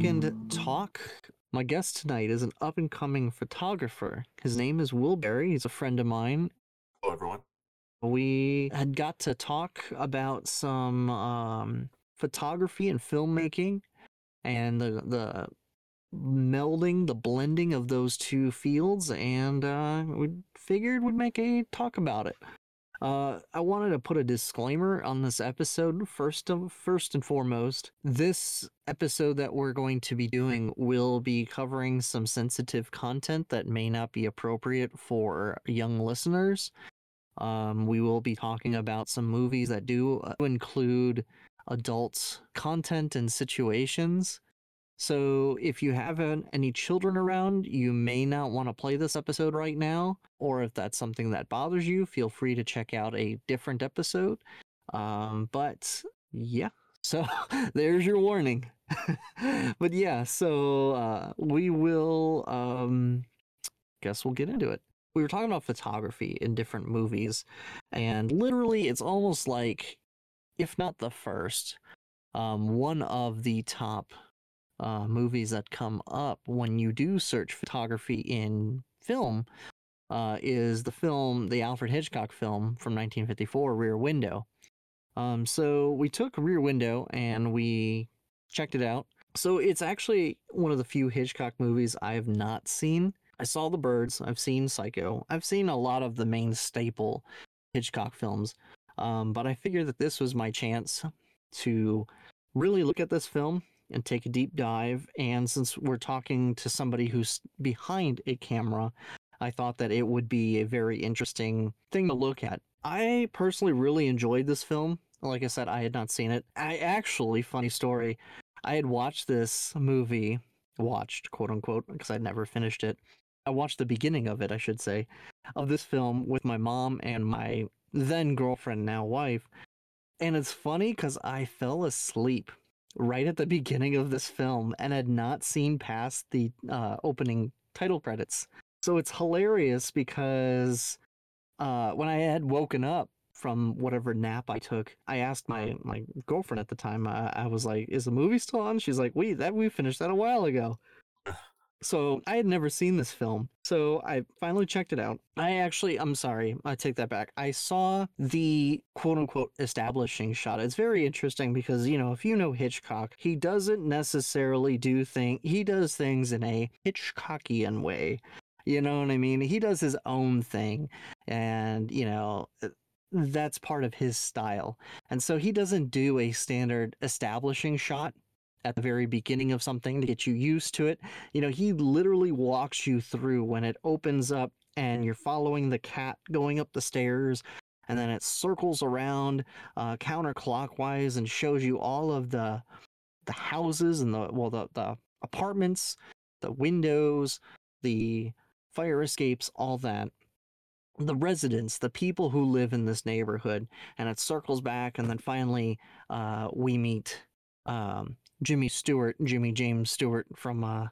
second talk. My guest tonight is an up and coming photographer. His name is Will Berry. He's a friend of mine. Hello, everyone. We had got to talk about some um, photography and filmmaking and the, the melding, the blending of those two fields, and uh, we figured we'd make a talk about it. Uh, I wanted to put a disclaimer on this episode first of first and foremost. This episode that we're going to be doing will be covering some sensitive content that may not be appropriate for young listeners. Um, we will be talking about some movies that do uh, include adult content and situations. So if you have any children around, you may not want to play this episode right now. Or if that's something that bothers you, feel free to check out a different episode. Um, but yeah, so there's your warning. but yeah, so uh, we will, um, guess we'll get into it. We were talking about photography in different movies, and literally, it's almost like, if not the first, um, one of the top uh, movies that come up when you do search photography in film uh, is the film, the Alfred Hitchcock film from 1954, Rear Window. Um, so we took Rear Window and we checked it out. So it's actually one of the few Hitchcock movies I have not seen. I saw The Birds, I've seen Psycho, I've seen a lot of the main staple Hitchcock films, um, but I figured that this was my chance to really look at this film and take a deep dive. And since we're talking to somebody who's behind a camera, I thought that it would be a very interesting thing to look at. I personally really enjoyed this film. Like I said, I had not seen it. I actually, funny story, I had watched this movie, watched quote unquote, because I'd never finished it. I watched the beginning of it, I should say, of this film with my mom and my then girlfriend, now wife. And it's funny because I fell asleep right at the beginning of this film and had not seen past the uh, opening title credits. So it's hilarious because uh, when I had woken up from whatever nap I took, I asked my my girlfriend at the time. Uh, I was like, "Is the movie still on?" She's like, "Wait, that we finished that a while ago." So I had never seen this film. So I finally checked it out. I actually, I'm sorry, I take that back. I saw the quote unquote establishing shot. It's very interesting because, you know, if you know Hitchcock, he doesn't necessarily do things, he does things in a Hitchcockian way. You know what I mean? He does his own thing. And, you know, uh, that's part of his style. And so he doesn't do a standard establishing shot at the very beginning of something to get you used to it. You know, he literally walks you through when it opens up and you're following the cat going up the stairs and then it circles around uh, counterclockwise and shows you all of the the houses and the well the, the apartments the windows the fire escapes all that the residents the people who live in this neighborhood and it circles back and then finally uh, we meet um, Jimmy Stewart, Jimmy James Stewart from uh,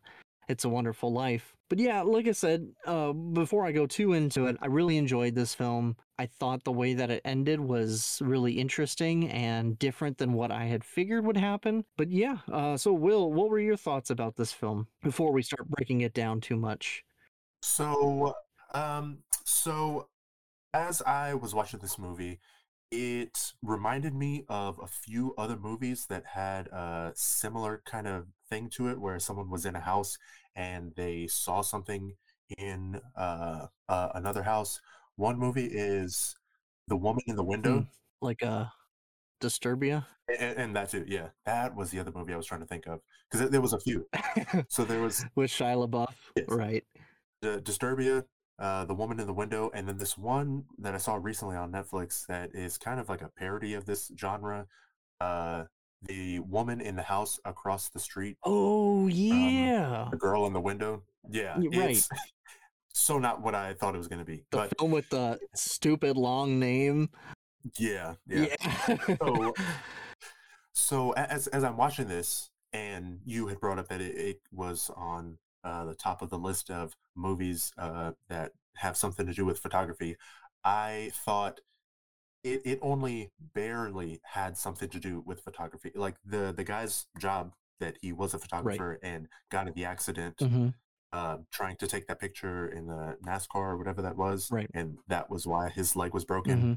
It's a Wonderful Life. But yeah, like I said, uh, before I go too into it, I really enjoyed this film. I thought the way that it ended was really interesting and different than what I had figured would happen. But yeah, uh, so Will, what were your thoughts about this film before we start breaking it down too much? So, um, so as I was watching this movie, it reminded me of a few other movies that had a similar kind of thing to it, where someone was in a house and they saw something in uh, uh, another house. One movie is The Woman in the Window. Hmm, like a uh, Disturbia. And, and, that's it. Yeah, that was the other movie I was trying to think of because there was a few. so there was with Shia LaBeouf, yes. right? Disturbia, uh, The Woman in the Window, and then this one that I saw recently on Netflix that is kind of like a parody of this genre. Uh, the woman in the house across the street. Oh yeah, um, the girl in the window. Yeah, right. so not what I thought it was going to be. The but, film with the stupid long name. Yeah, yeah. yeah. so, so as as I'm watching this, and you had brought up that it, it was on uh, the top of the list of movies uh, that have something to do with photography, I thought it, it only barely had something to do with photography. Like the the guy's job that he was a photographer and got in the accident hmm uh, trying to take that picture in the NASCAR or whatever that was, Right. and that was why his leg was broken. hmm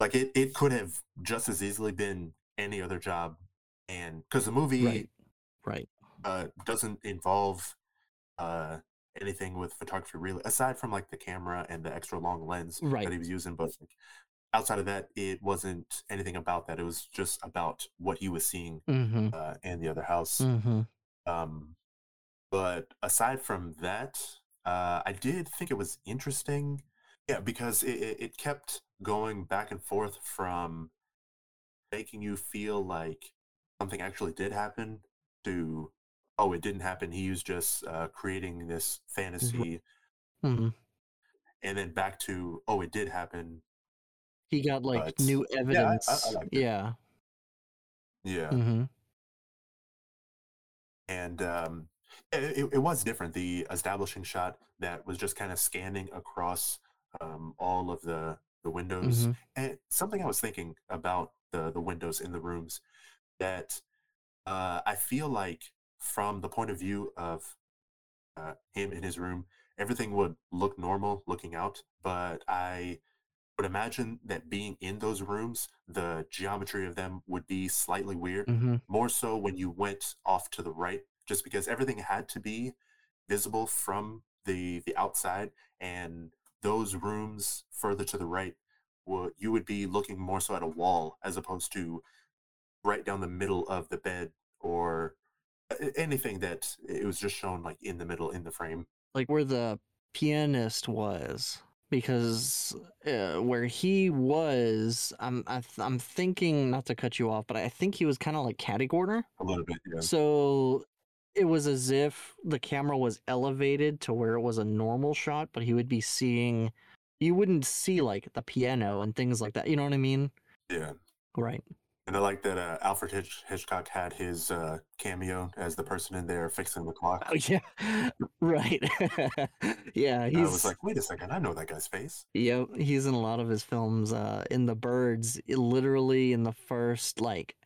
Like it, it could have just as easily been any other job, and because the movie Right. Right. uh, doesn't involve uh, anything with photography really, aside from like the camera and the extra long lens Right. that he was using. But like, outside of that, it wasn't anything about that. It was just about what he was seeing hmm uh, in the other house. hmm Um, but aside from that, uh, I did think it was interesting. Yeah, because it, it, it kept going back and forth from making you feel like something actually did happen to, oh, it didn't happen. He was just uh, creating this fantasy. hmm And then back to, oh, it did happen. He got like But, new I- I evidence. liked it. Yeah. Yeah. hmm and um, it, it- was different. The establishing shot that was just kind of scanning across um, all of the the windows, hmm and something I was thinking about the the windows in the rooms that uh, I feel like from the point of view of uh, him in his room, everything would look normal looking out, but I would imagine that being in those rooms, the geometry of them would be slightly weird hmm more so when you went off to the right just because everything had to be visible from the the outside and those rooms further to the right would you would be looking more so at a wall as opposed to right down the middle of the bed or anything that it was just shown like in the middle in the frame Like where the pianist was, because uh, where he was, I'm I th- I'm thinking not to cut you off, but I think he was kind of like catty corner. a little bit yeah So it was as if the camera was elevated to where it was a normal shot, but he would be seeing. You wouldn't see like the piano and things like that. You know what I mean? yeah Right. And I like that uh, Alfred Hitch- Hitchcock had his uh, cameo as the person in there fixing the clock. Oh yeah. right. yeah. And I was like, wait a second, I know that guy's face. Yep, he's in a lot of his films. Uh, in The Birds, literally in the first like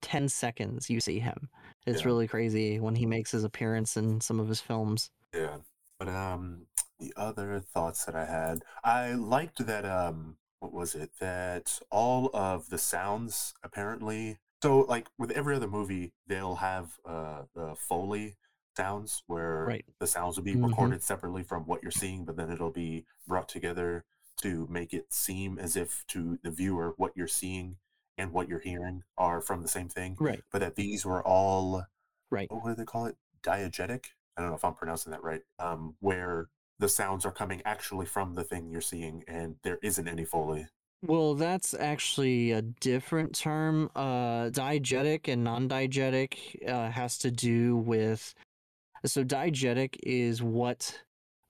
ten seconds, you see him. It's Yeah. really crazy when he makes his appearance in some of his films. Yeah. But um the other thoughts that I had, I liked that um what was it? That all of the sounds apparently so like with every other movie, they'll have uh the Foley sounds where Right. the sounds will be Mhm. recorded separately from what you're seeing, but then it'll be brought together to make it seem as if to the viewer what you're seeing and what you're hearing are from the same thing. Right. But that these were all Right. what do they call it? Diegetic. I don't know if I'm pronouncing that right. Um, where the sounds are coming actually from the thing you're seeing, and there isn't any foley. Well, that's actually a different term. Uh, diegetic and non-diegetic uh, has to do with. So diegetic is what.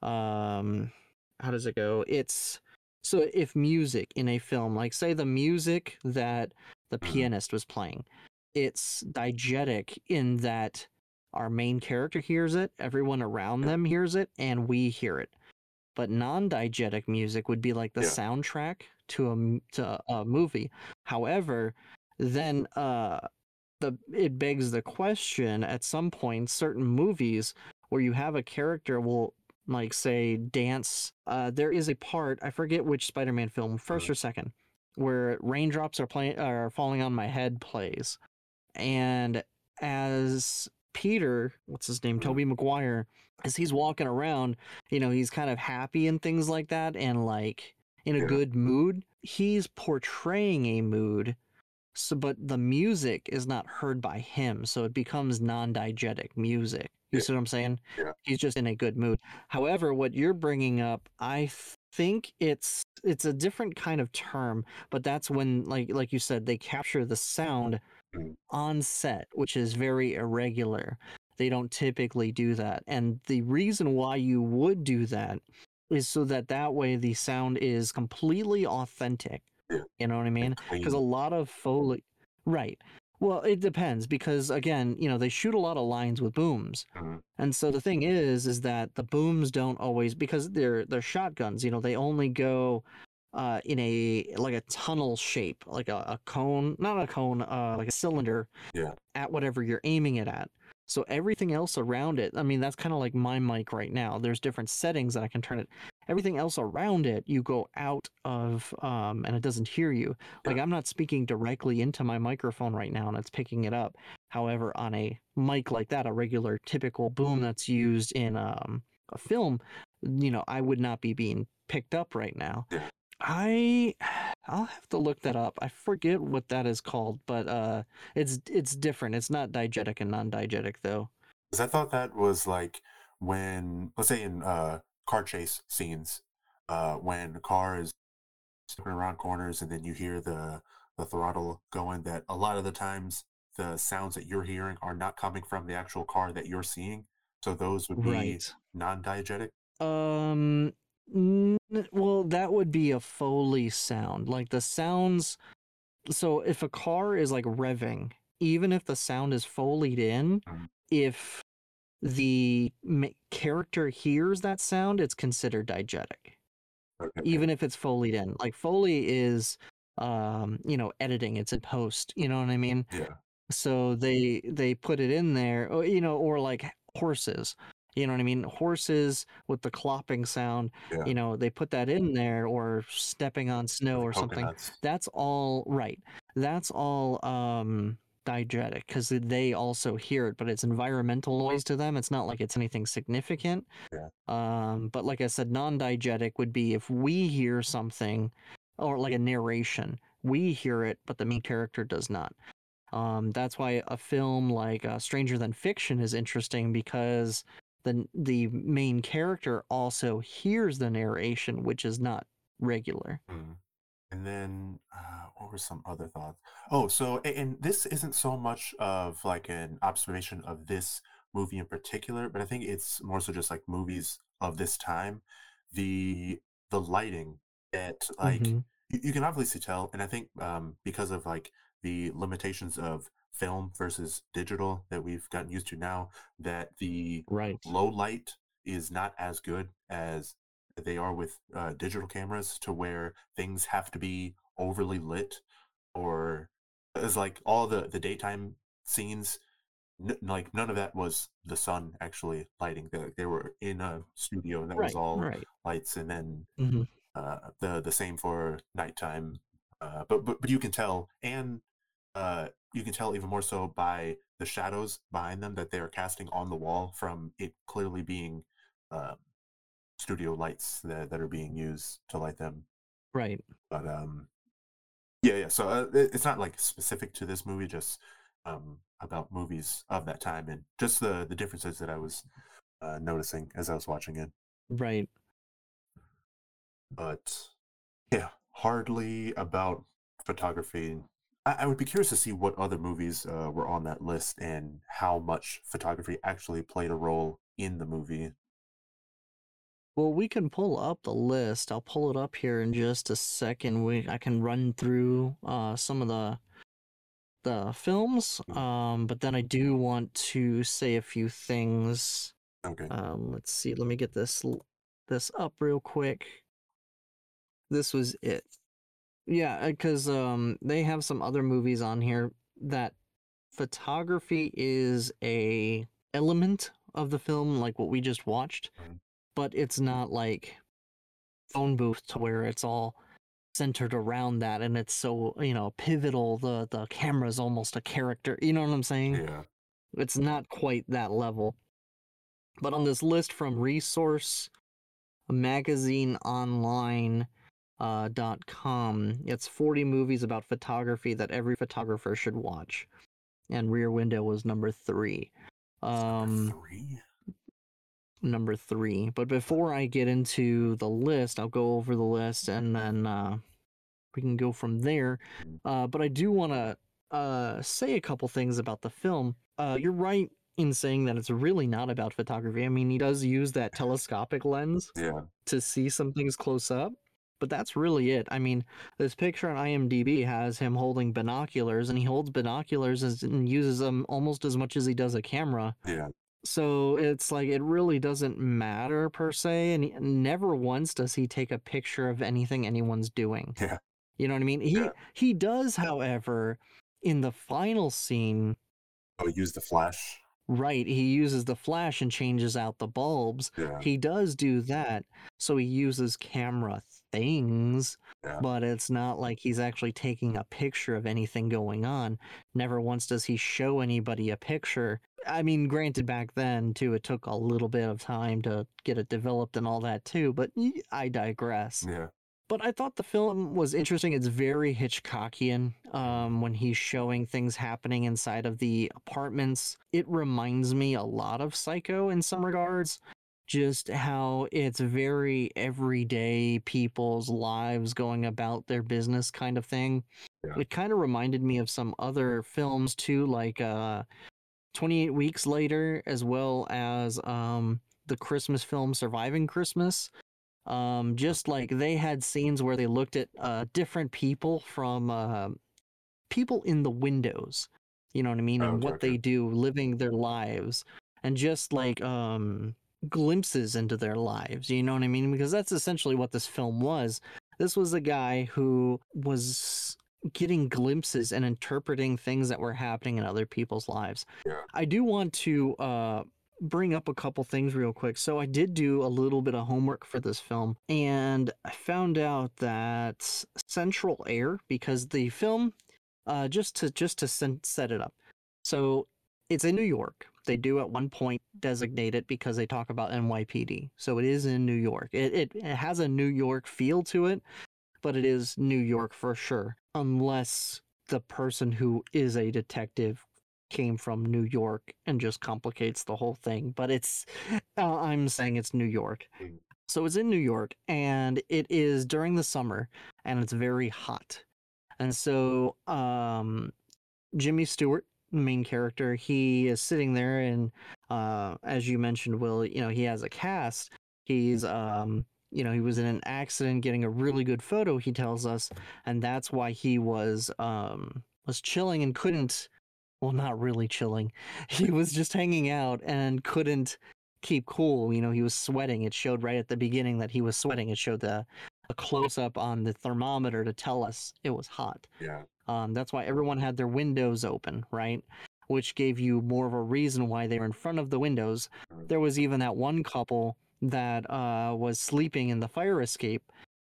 Um, how does it go? It's so if music in a film, like say the music that the Mhm. pianist was playing, it's diegetic in that our main character hears it, everyone around them hears it, and we hear it but non-diegetic music would be like the Yeah. soundtrack to a to a movie. However, then uh the it begs the question at some point certain movies where you have a character will like say dance uh there is a part I forget which Spider-Man film 1st Mhm. or second where raindrops are playing are falling on my head plays and as Peter what's his name Mhm. Tobey Maguire as he's walking around you know he's kind of happy and things like that and like in a Yeah. good mood he's portraying a mood so but the music is not heard by him so it becomes non-diegetic music you Yeah. see what i'm saying Yeah. he's just in a good mood however what you're bringing up i think it's it's a different kind of term but that's when like like you said they capture the sound. On set which is very irregular. They don't typically do that and the reason why you would do that is so that that way the sound is completely authentic you know what i mean? Because a lot of foley right. Well it depends because again you know they shoot a lot of lines with booms Mhm. and so the thing is is that the booms don't always because they're they're shotguns you know they only go uh, in a like a tunnel shape, like a, a cone, not a cone, uh, like a cylinder, Yeah. at whatever you're aiming it at. So everything else around it, I mean, that's kind of like my mic right now. There's different settings that I can turn it. Everything else around it, you go out of, um, and it doesn't hear you. Like I'm not speaking directly into my microphone right now, and it's picking it up. However, on a mic like that, a regular typical boom that's used in um, a film, you know, I would not be being picked up right now. I I'll have to look that up. I forget what that is called, but uh it's it's different. It's not diegetic and non-diegetic though. Because I thought that was like when, let's say in uh, car chase scenes, uh, when a car is stepping around corners and then you hear the the throttle going. That a lot of the times the sounds that you're hearing are not coming from the actual car that you're seeing. So those would be Right. non-diegetic. Um n- well that would be a foley sound. Like the sounds so if a car is like revving, even if the sound is foleyed in, if the ma- character hears that sound, it's considered diegetic. Okay. even if it's foleyed in. Like Foley is um, you know, editing, it's in post, you know what I mean? Yeah. So they they put it in there, or, you know, or like horses. You know what I mean? Horses with the clopping sound, Yeah. you know, they put that in there or stepping on snow or something. That's all right. That's all um diegetic because they also hear it, but it's environmental noise to them. It's not like it's anything significant. Yeah. Um, but like I said, non-diegetic would be if we hear something or like a narration, we hear it, but the main character does not. Um, that's why a film like uh, Stranger Than Fiction is interesting because the the main character also hears the narration, which is not regular. Mm. And then uh, what were some other thoughts? Oh, so and this isn't so much of like an observation of this movie in particular, but I think it's more so just like movies of this time. The the lighting that like Mhm. you, you can obviously tell, and I think um, because of like the limitations of film versus digital that we've gotten used to now, that the Right. low light is not as good as they are with uh, digital cameras to where things have to be overly lit or as like all the the daytime scenes n- like none of that was the sun actually lighting they, they were in a studio and that was Right. all Right. lights and then hmm uh, the the same for nighttime uh, but, but but you can tell and uh, you can tell even more so by the shadows behind them that they are casting on the wall from it clearly being um, studio lights that, that are being used to light them Right. but um yeah yeah so uh, it, it's not like specific to this movie just um about movies of that time and just the the differences that i was uh, noticing as i was watching it Right. but yeah hardly about photography i, I would be curious to see what other movies uh, were on that list and how much photography actually played a role in the movie Well, we can pull up the list. I'll pull it up here in just a second. We I can run through uh, some of the the films, Mm. um, but then I do want to say a few things. okay Um, let's see. Let me get this this up real quick. This was it. Yeah, because um, they have some other movies on here that photography is a element of the film, like what we just watched, Mhm. but it's not like phone booth to where it's all centered around that and it's so you know pivotal the the camera's almost a character you know what i'm saying yeah it's not quite that level. But on this list from Resource Magazine Online uh, dot com, it's 40 movies about photography that every photographer should watch. And Rear Window was number three. Um, Number three number three. But before I get into the list, I'll go over the list and then uh, we can go from there. Uh, but I do want to uh, say a couple things about the film. Uh, you're right in saying that it's really not about photography. I mean, he does use that telescopic lens yeah to see some things close up, but that's really it. I mean, this picture on IMDb has him holding binoculars, and he holds binoculars as, and uses them almost as much as he does a camera. yeah So it's like it really doesn't matter per se, and he, never once does he take a picture of anything anyone's doing. Yeah. You know what I mean? He Yeah. he does, however, in the final scene, Oh, use the flash. right? He uses the flash and changes out the bulbs. Yeah. He does do that. So he uses camera things, Yeah. but it's not like he's actually taking a picture of anything going on. Never once does he show anybody a picture. I mean, granted, back then, too, it took a little bit of time to get it developed and all that, too, but I digress. Yeah. But I thought the film was interesting. It's very Hitchcockian um, when he's showing things happening inside of the apartments. It reminds me a lot of Psycho in some regards. Just how it's very everyday people's lives going about their business kind of thing. Yeah. It kind of reminded me of some other films too, like uh, 28 Weeks Later, as well as um, the Christmas film Surviving Christmas um just like they had scenes where they looked at uh different people from uh people in the windows you know what i mean Oh, and okay, what they do living their lives and just like um glimpses into their lives you know what i mean because that's essentially what this film was this was a guy who was getting glimpses and interpreting things that were happening in other people's lives Yeah. i do want to uh bring up a couple things real quick. So I did do a little bit of homework for this film and I found out that Central Air because the film uh just to just to set it up. So it's in New York. They do at one point designate it because they talk about NYPD. So it is in New York. It it, it has a New York feel to it, but it is New York for sure unless the person who is a detective came from New York and just complicates the whole thing. But it's, uh, I'm saying it's New York. Mm. So it's in New York and it is during the summer and it's very hot. And so, um, Jimmy Stewart, main character, he is sitting there and, uh, as you mentioned, Will, you know, he has a cast. He's, um, you know, he was in an accident getting a really good photo, he tells us, and that's why he was, um, was chilling and couldn't well not really chilling. He was just hanging out and couldn't keep cool you know he was sweating. It showed right at the beginning that he was sweating. It showed the a close up on the thermometer to tell us it was hot. Yeah. Um, that's why everyone had their windows open right which gave you more of a reason why they were in front of the windows there was even that one couple that uh, was sleeping in the fire escape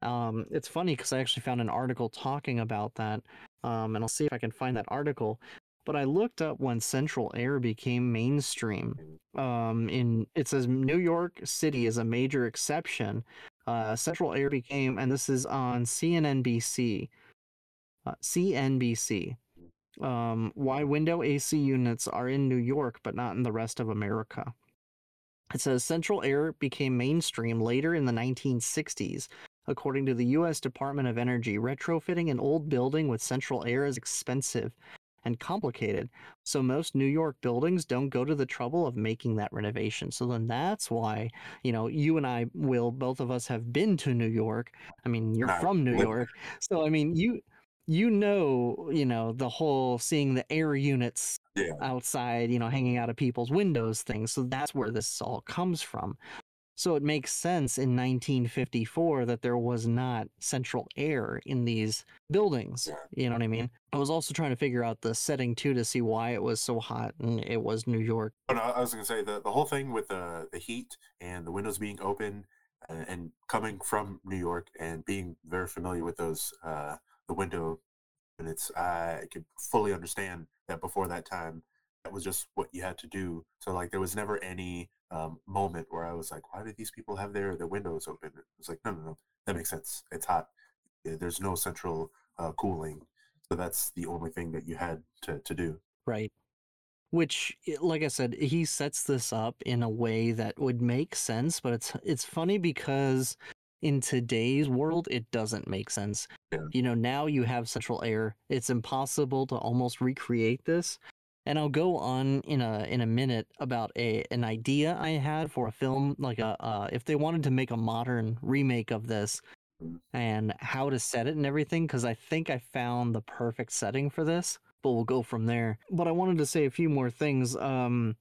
um, it's funny because i actually found an article talking about that um, and i'll see if i can find that article but I looked up when Central Air became mainstream. Um, in it says New York City is a major exception. Uh, Central Air became, and this is on CNNBC. Uh, CNBC. Um, why window AC units are in New York but not in the rest of America. It says Central Air became mainstream later in the 1960s. According to the U.S. Department of Energy, retrofitting an old building with central air is expensive and complicated. So most New York buildings don't go to the trouble of making that renovation. So then that's why, you know, you and I will both of us have been to New York. I mean, you're from New York. So I mean, you you know, you know, the whole seeing the air units Yeah. outside, you know, hanging out of people's windows thing. So that's where this all comes from. So it makes sense in 1954 that there was not central air in these buildings. You know what I mean? I was also trying to figure out the setting too to see why it was so hot and it was New York. But I I was gonna say the the whole thing with the the heat and the windows being open uh, and coming from New York and being very familiar with those uh, the window and it's I could fully understand that before that time that was just what you had to do. So like there was never any um, moment where I was like, why do these people have their their windows open? It was like, no, no, no, that makes sense. It's hot. There's no central uh, cooling, so that's the only thing that you had to to do. Right. Which, like I said, he sets this up in a way that would make sense, but it's it's funny because in today's world it doesn't make sense. Yeah. You know, now you have central air. It's impossible to almost recreate this. And I'll go on in a in a minute about a an idea I had for a film like a uh, if they wanted to make a modern remake of this Mhm. and how to set it and everything because I think I found the perfect setting for this but we'll go from there. But I wanted to say a few more things. Um,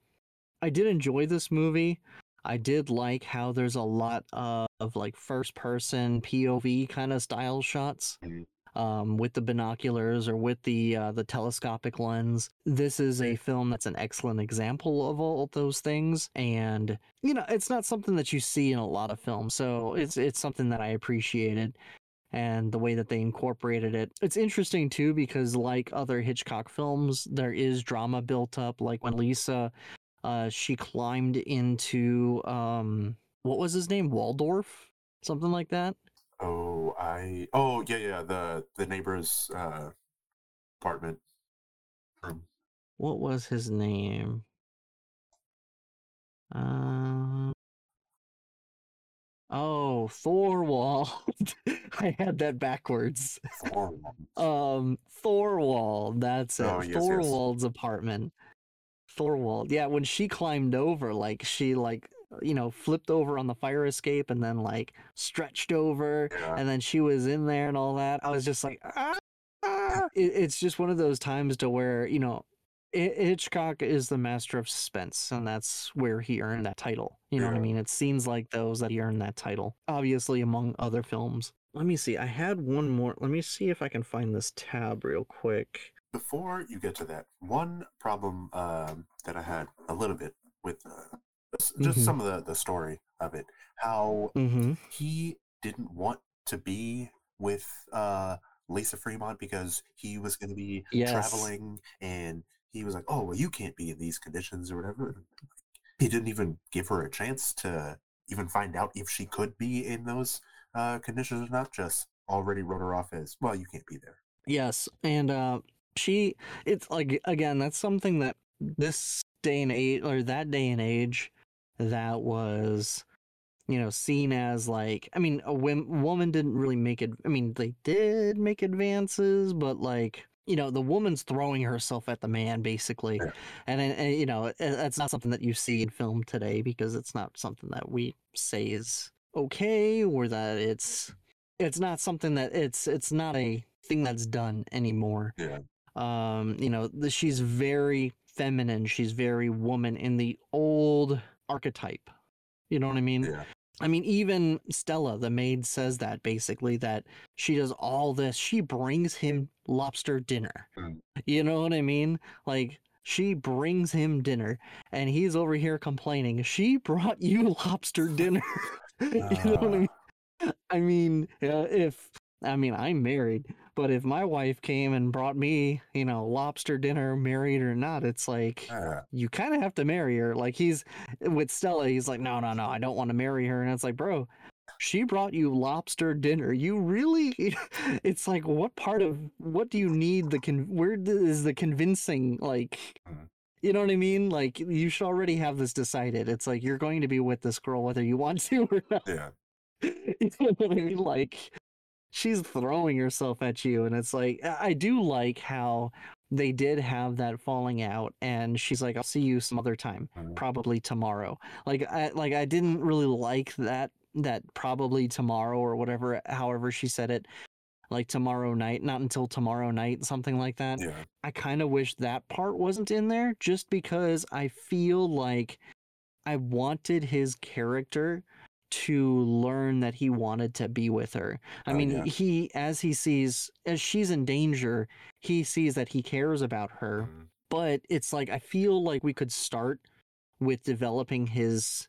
I did enjoy this movie. I did like how there's a lot of, of like first person POV kind of style shots. Mhm. Um, with the binoculars or with the uh, the telescopic lens, this is a film that's an excellent example of all of those things. And you know, it's not something that you see in a lot of films, so it's it's something that I appreciated and the way that they incorporated it. It's interesting too because like other Hitchcock films, there is drama built up. Like when Lisa, uh, she climbed into um, what was his name, Waldorf, something like that. Oh, I. Oh, yeah, yeah. The the neighbor's uh, apartment room. What was his name? Uh, oh, Thorwald. I had that backwards. Thorwald. Um, Thorwald. That's it. Oh, yes, yes. Thorwald's apartment. Thorwald. Yeah, when she climbed over, like she like you know flipped over on the fire escape and then like stretched over, Yeah. and then she was in there and all that. I was just like, ah. ah." It, it's just one of those times to where you know. Hitchcock is the master of suspense, and that's where he earned that title. You know what I mean? It's scenes like those that he earned that title. Obviously, among other films. Let me see. I had one more. Let me see if I can find this tab real quick. Before you get to that, one problem um, that I had a little bit with uh, just Mhm. some of the, the story of it, how Mm-hmm. he didn't want to be with uh, Lisa Fremont because he was going to be Yes. traveling and he was like, oh, well, you can't be in these conditions or whatever. He didn't even give her a chance to even find out if she could be in those uh, conditions or not, just already wrote her off as, well, you can't be there. Yes, and uh, she. It's like again, that's something that this day and age, or that day and age, that was, you know, seen as like. I mean, a wom- woman didn't really make it. I mean, they did make advances, but like. You know, the woman's throwing herself at the man, basically, Yeah. and, and, you know, that's not something that you see in film today because it's not something that we say is okay or that it's it's not something that it's it's not a thing that's done anymore Yeah. Um you know the, she's very feminine. She's very woman in the old archetype. You know what i mean? Yeah. i mean even stella the maid says that basically that she does all this. She brings him lobster dinner. Mm. you know what i mean? Like she brings him dinner and he's over here complaining she brought you lobster dinner. You know what i mean? I mean, uh, if I mean I'm married, but if my wife came and brought me, you know, lobster dinner, married or not, it's like Uh, you kind of have to marry her. Like he's with Stella, he's like, no, no, no, I don't want to marry her, and it's like, bro, she brought you lobster dinner. You really? It's like, what part of what do you need? The con Where is the convincing? Like, Mhm. you know what I mean? Like you should already have this decided. It's like you're going to be with this girl whether you want to or not yeah. you know what I mean? Like she's throwing herself at you, and it's like I do like how they did have that falling out, and she's like, "I'll see you some other time, Mhm. probably tomorrow." Like I like I didn't really like that that probably tomorrow or whatever, however she said it. Like tomorrow night, not until tomorrow night, something like that. Yeah. I kind of wish that part wasn't in there just because I feel like I wanted his character to learn that he wanted to be with her. I Oh, mean, yeah. he, as he sees, as she's in danger, he sees that he cares about her. Mm. But it's like, I feel like we could start with developing his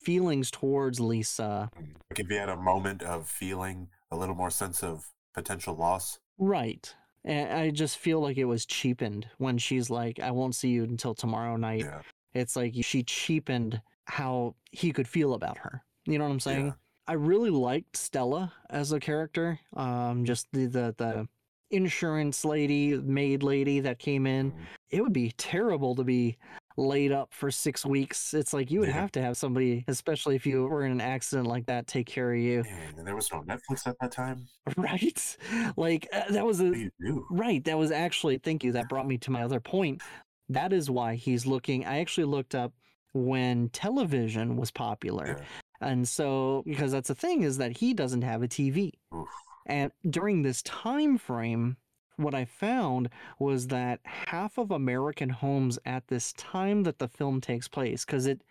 feelings towards Lisa. Mm. Like if you had a moment of feeling a little more sense of potential loss. Right. And I just feel like it was cheapened when she's like, I won't see you until tomorrow night. Yeah. It's like she cheapened how he could feel about her. You know what I'm saying? Yeah. I really liked Stella as a character. Um, just the the, the insurance lady, maid lady that came in. Mm. It would be terrible to be laid up for six weeks. It's like you would Yeah. have to have somebody, especially if you were in an accident like that, take care of you, and there was no Netflix at that time. right? Like uh, that was a What do you do? Right. That was actually, thank you. That brought me to my other point. That is why he's looking. I actually looked up when television was popular. Yeah. And so, because that's the thing is that he doesn't have a TV. Oof. And during this time frame, what I found was that half of American homes at this time that the film takes place, because it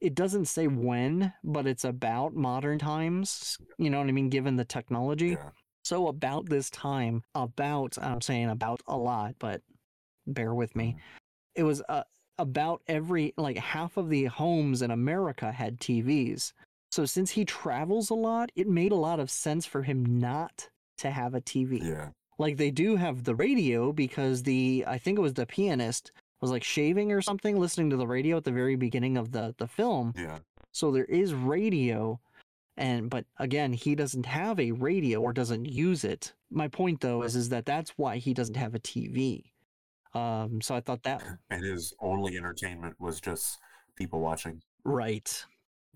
it doesn't say when, but it's about modern times. You know what I mean? Given the technology. Yeah. So about this time, about I'm saying about a lot, but bear with me. Mhm. It was uh, about every like half of the homes in America had TVs. So since he travels a lot, it made a lot of sense for him not to have a TV. Yeah. Like they do have the radio because the I think it was the pianist was like shaving or something listening to the radio at the very beginning of the the film. Yeah. So there is radio and but again, he doesn't have a radio or doesn't use it. My point though is is that that's why he doesn't have a TV. Um so I thought that And his only entertainment was just people watching. Right.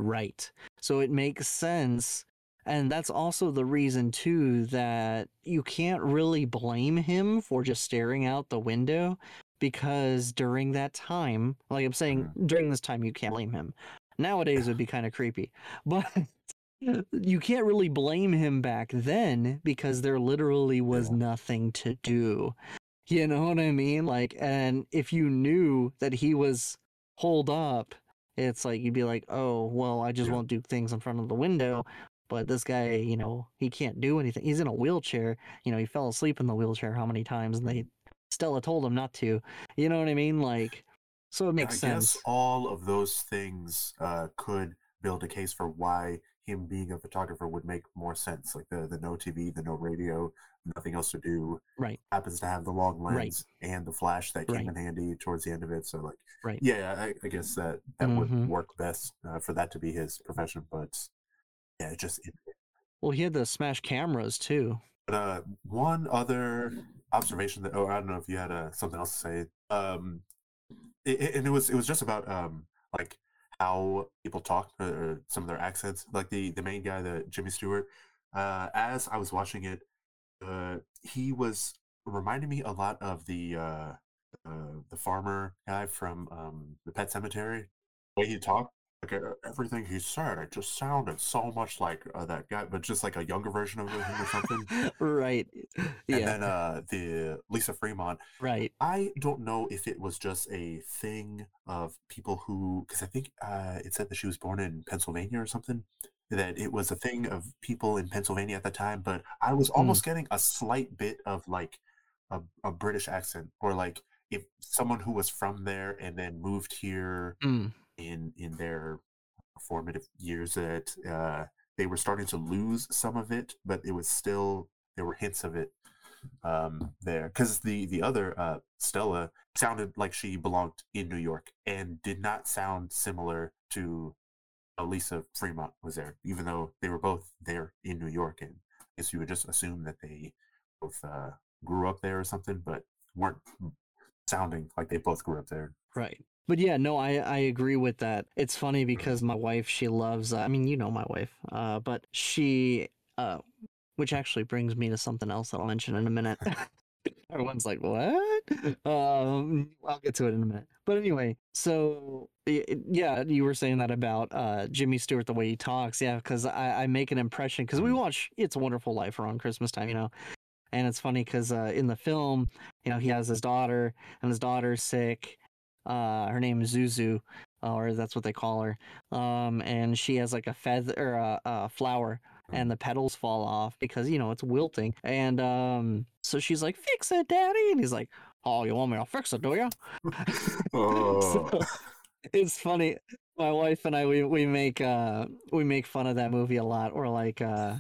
Right. So it makes sense. And that's also the reason, too, that you can't really blame him for just staring out the window because during that time, like I'm saying, mm-hmm. during this time, you can't blame him. Nowadays, it'd be kind of creepy. But you can't really blame him back then because there literally was nothing to do. You know what I mean? Like, and if you knew that he was holed up, it's like you'd be like, oh, well, I just Yeah. won't do things in front of the window. But this guy, you know, he can't do anything. He's in a wheelchair. You know, he fell asleep in the wheelchair how many times, and they Stella told him not to. You know what I mean? Like, so it makes I sense. guess all of those things uh, could build a case for why him being a photographer would make more sense. Like the the no TV, the no radio, nothing else to do. Right. Happens to have the long Right. lens and the flash that came Right. in handy towards the end of it. So like, Right. yeah, I, I guess that that Mhm. would work best uh, for that to be his profession. But yeah, it just it, Well, he had the smash cameras too. But uh, one other observation that oh I don't know if you had uh, something else to say. Um, it, it- and it was it was just about um like how people talk or, or some of their accents. Like the the main guy, the Jimmy Stewart. Uh, as I was watching it, uh, he was reminding me a lot of the uh, uh the farmer guy from um the Pet Sematary. The way he talked. Like uh, everything he said, it just sounded so much like uh, that guy, but just like a younger version of him or something. right. And Yeah. then uh, the Lisa Fremont. right. I don't know if it was just a thing of people who, because I think uh, it said that she was born in Pennsylvania or something. That it was a thing of people in Pennsylvania at the time, but I was almost getting a slight bit of like a, a British accent, or like if someone who was from there and then moved here Mm. in in their formative years that uh, they were starting to lose some of it, but it was still there were hints of it um, there because the the other uh, Stella sounded like she belonged in New York and did not sound similar to Lisa Fremont was there, even though they were both there in New York. And I guess you would just assume that they both uh, grew up there or something, but weren't sounding like they both grew up there. Right. But yeah, no, I I agree with that. It's funny because my wife, she loves. Uh, I mean, you know my wife, uh, but she, uh, which actually brings me to something else that I'll mention in a minute. Everyone's like, "What?" Um, I'll get to it in a minute. But anyway, so yeah, you were saying that about uh, Jimmy Stewart, the way he talks. Yeah, because I, I make an impression because we Mhm. watch "It's a Wonderful Life" around Christmas time, you know. And it's funny because uh, in the film, you know, he has his daughter, and his daughter's sick. Uh, her name is Zuzu, or that's what they call her. Um, and she has like a feather or a, a flower, and the petals fall off because you know it's wilting. And um, so she's like, "Fix it, Daddy," and he's like, "Oh, you want me to fix it, do you?" Oh. So, it's funny. My wife and I we, we make uh we make fun of that movie a lot. Or like uh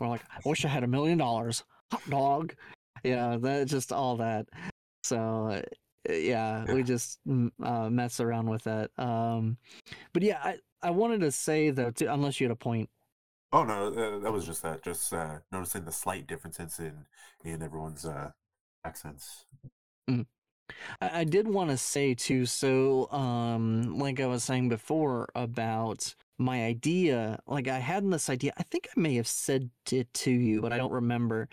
we're like, I wish I had a million dollars. Hot dog. Yeah, that just all that. So uh, yeah, we just mm, uh, mess around with that. Um, but yeah, I I wanted to say though, too, unless you had a point. Oh no, uh, that was just that. Just uh, noticing the slight differences in in everyone's uh, accents. I, I did want to say too, so um, like I was saying before about my idea, like I had this idea, I think I may have said it to you, but I don't remember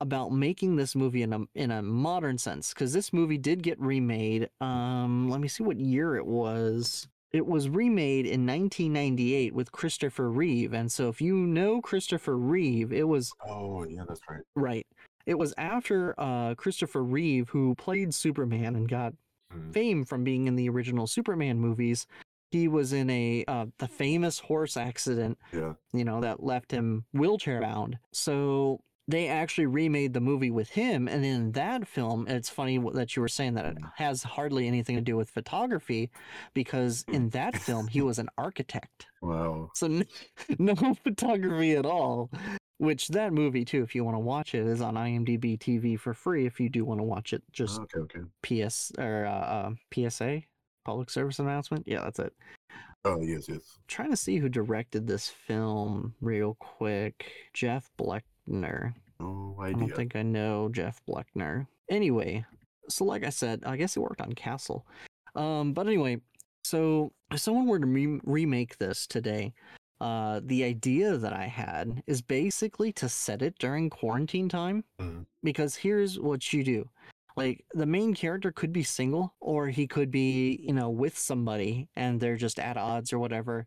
about making this movie in a in a modern sense because this movie did get remade. Um, let me see what year it was. It was remade in 1998 with Christopher Reeve, and so if you know Christopher Reeve, it was Oh yeah, that's right. Right. it was after uh, Christopher Reeve, who played Superman and got Mm. fame from being in the original Superman movies. He was in a uh, the famous horse accident, Yeah. you know, that left him wheelchair bound. So they actually remade the movie with him, and in that film, it's funny that you were saying that it has hardly anything to do with photography, because in that film he was an architect. Wow. So n- no photography at all. Which that movie too, if you want to watch it, is on IMDb TV for free. If you do want to watch it, just Okay. Okay. PS or uh, uh, PSA, public service announcement. Yeah, that's it. Oh yes, yes. trying to see who directed this film real quick. Jeff Bleckner. No I don't think I know Jeff Bleckner. Anyway, so like I said, I guess he worked on Castle. Um, but anyway, so if someone were to re- remake this today, uh, the idea that I had is basically to set it during quarantine time Mhm. because here's what you do. Like the main character could be single or he could be, you know, with somebody and they're just at odds or whatever.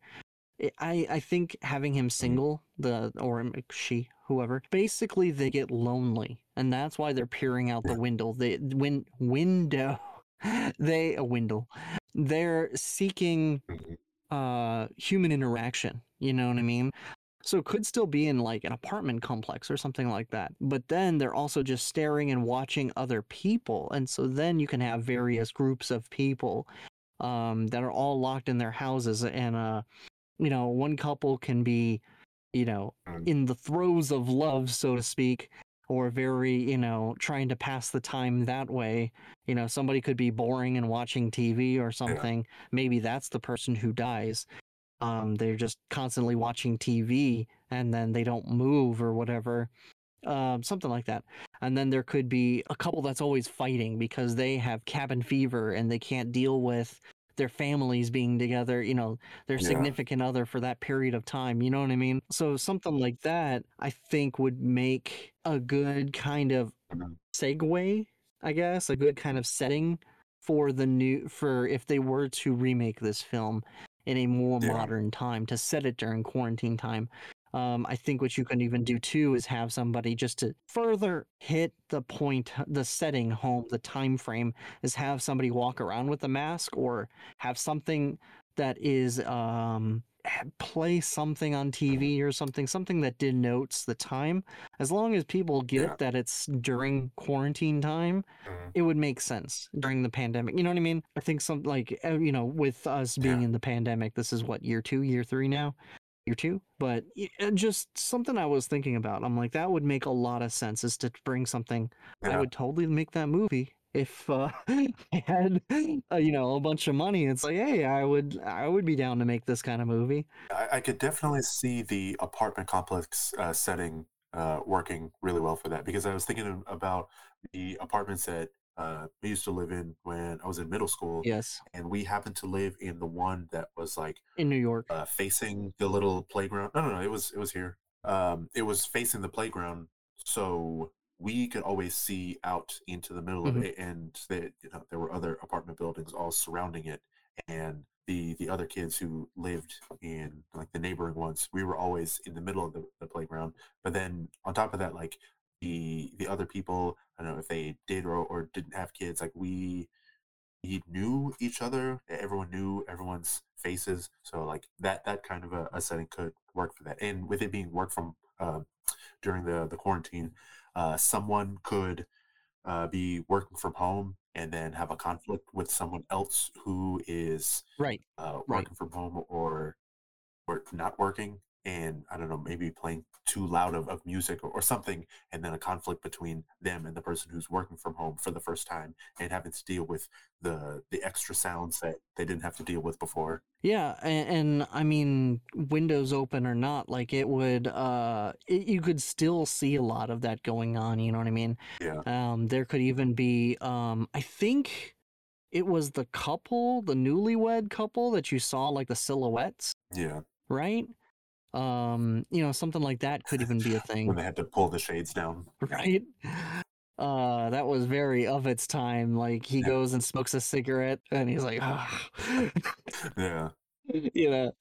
I- I think having him single, the or m- she, whoever, basically they get lonely, and that's why they're peering out the window. They win window, they a window. They're seeking uh human interaction. You know what I mean? So it could still be in like an apartment complex or something like that. But then they're also just staring and watching other people. And so then you can have various groups of people um, that are all locked in their houses. And, uh, you know, one couple can be, you know, Mm. in the throes of love, so to speak, or very, you know, trying to pass the time that way. You know, somebody could be boring and watching TV or something. Maybe that's the person who dies um, they're just constantly watching TV and then they don't move or whatever, um, something like that. And then there could be a couple that's always fighting because they have cabin fever and they can't deal with their families being together, you know, their Yeah. significant other for that period of time. You know what I mean? So something like that, I think, would make a good kind of Mhm. segue, I guess, a good kind of setting for the new for if they were to remake this film in a more Yeah. modern time to set it during quarantine time. Um, I think what you can even do too is have somebody just to further hit the point, the setting home, the time frame is have somebody walk around with a mask or have something that is um play something on TV or something, something that denotes the time. As long as people get Yeah. that it's during quarantine time, Mhm. it would make sense during the pandemic. You know what I mean? I think some like uh, you know, with us being Yeah. in the pandemic, this is what year two, year three now, year two. But just something I was thinking about. I'm like, that would make a lot of sense. Is to bring something. I would totally make that movie if uh, I had uh, you know a bunch of money. It's like, hey, I would I would be down to make this kind of movie. I, I could definitely see the apartment complex uh, setting uh, working really well for that because I was thinking about the apartments that uh, we used to live in when I was in middle school, Yes, and we happened to live in the one that was like in New York. uh, facing the little playground. No, no, no, it was it was here. Um, it was facing the playground, so we could always see out into the middle Mhm. of it, and they, you know, there were other apartment buildings all surrounding it, and the the other kids who lived in like the neighboring ones, we were always in the middle of the, the playground. But then on top of that, like the the other people, I don't know if they did or, or didn't have kids, like we we knew each other. Everyone knew everyone's faces. So like that that kind of a, a setting could work for that. And with it being work from uh, during the the quarantine, uh, someone could uh, be working from home and then have a conflict with someone else who is Right. uh, Right. working from home or or not working and i don't know maybe playing too loud of, of music or, or something and then a conflict between them and the person who's working from home for the first time and having to deal with the the extra sounds that they didn't have to deal with before Yeah, and, and I mean, windows open or not, like it would, uh, it, you could still see a lot of that going on. You know what I mean? yeah Um, there could even be, um, I think it was the couple, the newlywed couple that you saw, like the silhouettes, yeah right? Um, you know, something like that could even be a thing when they had to pull the shades down right? Uh, that was very of its time. Like he Yeah. goes and smokes a cigarette, and he's like, ah. yeah you know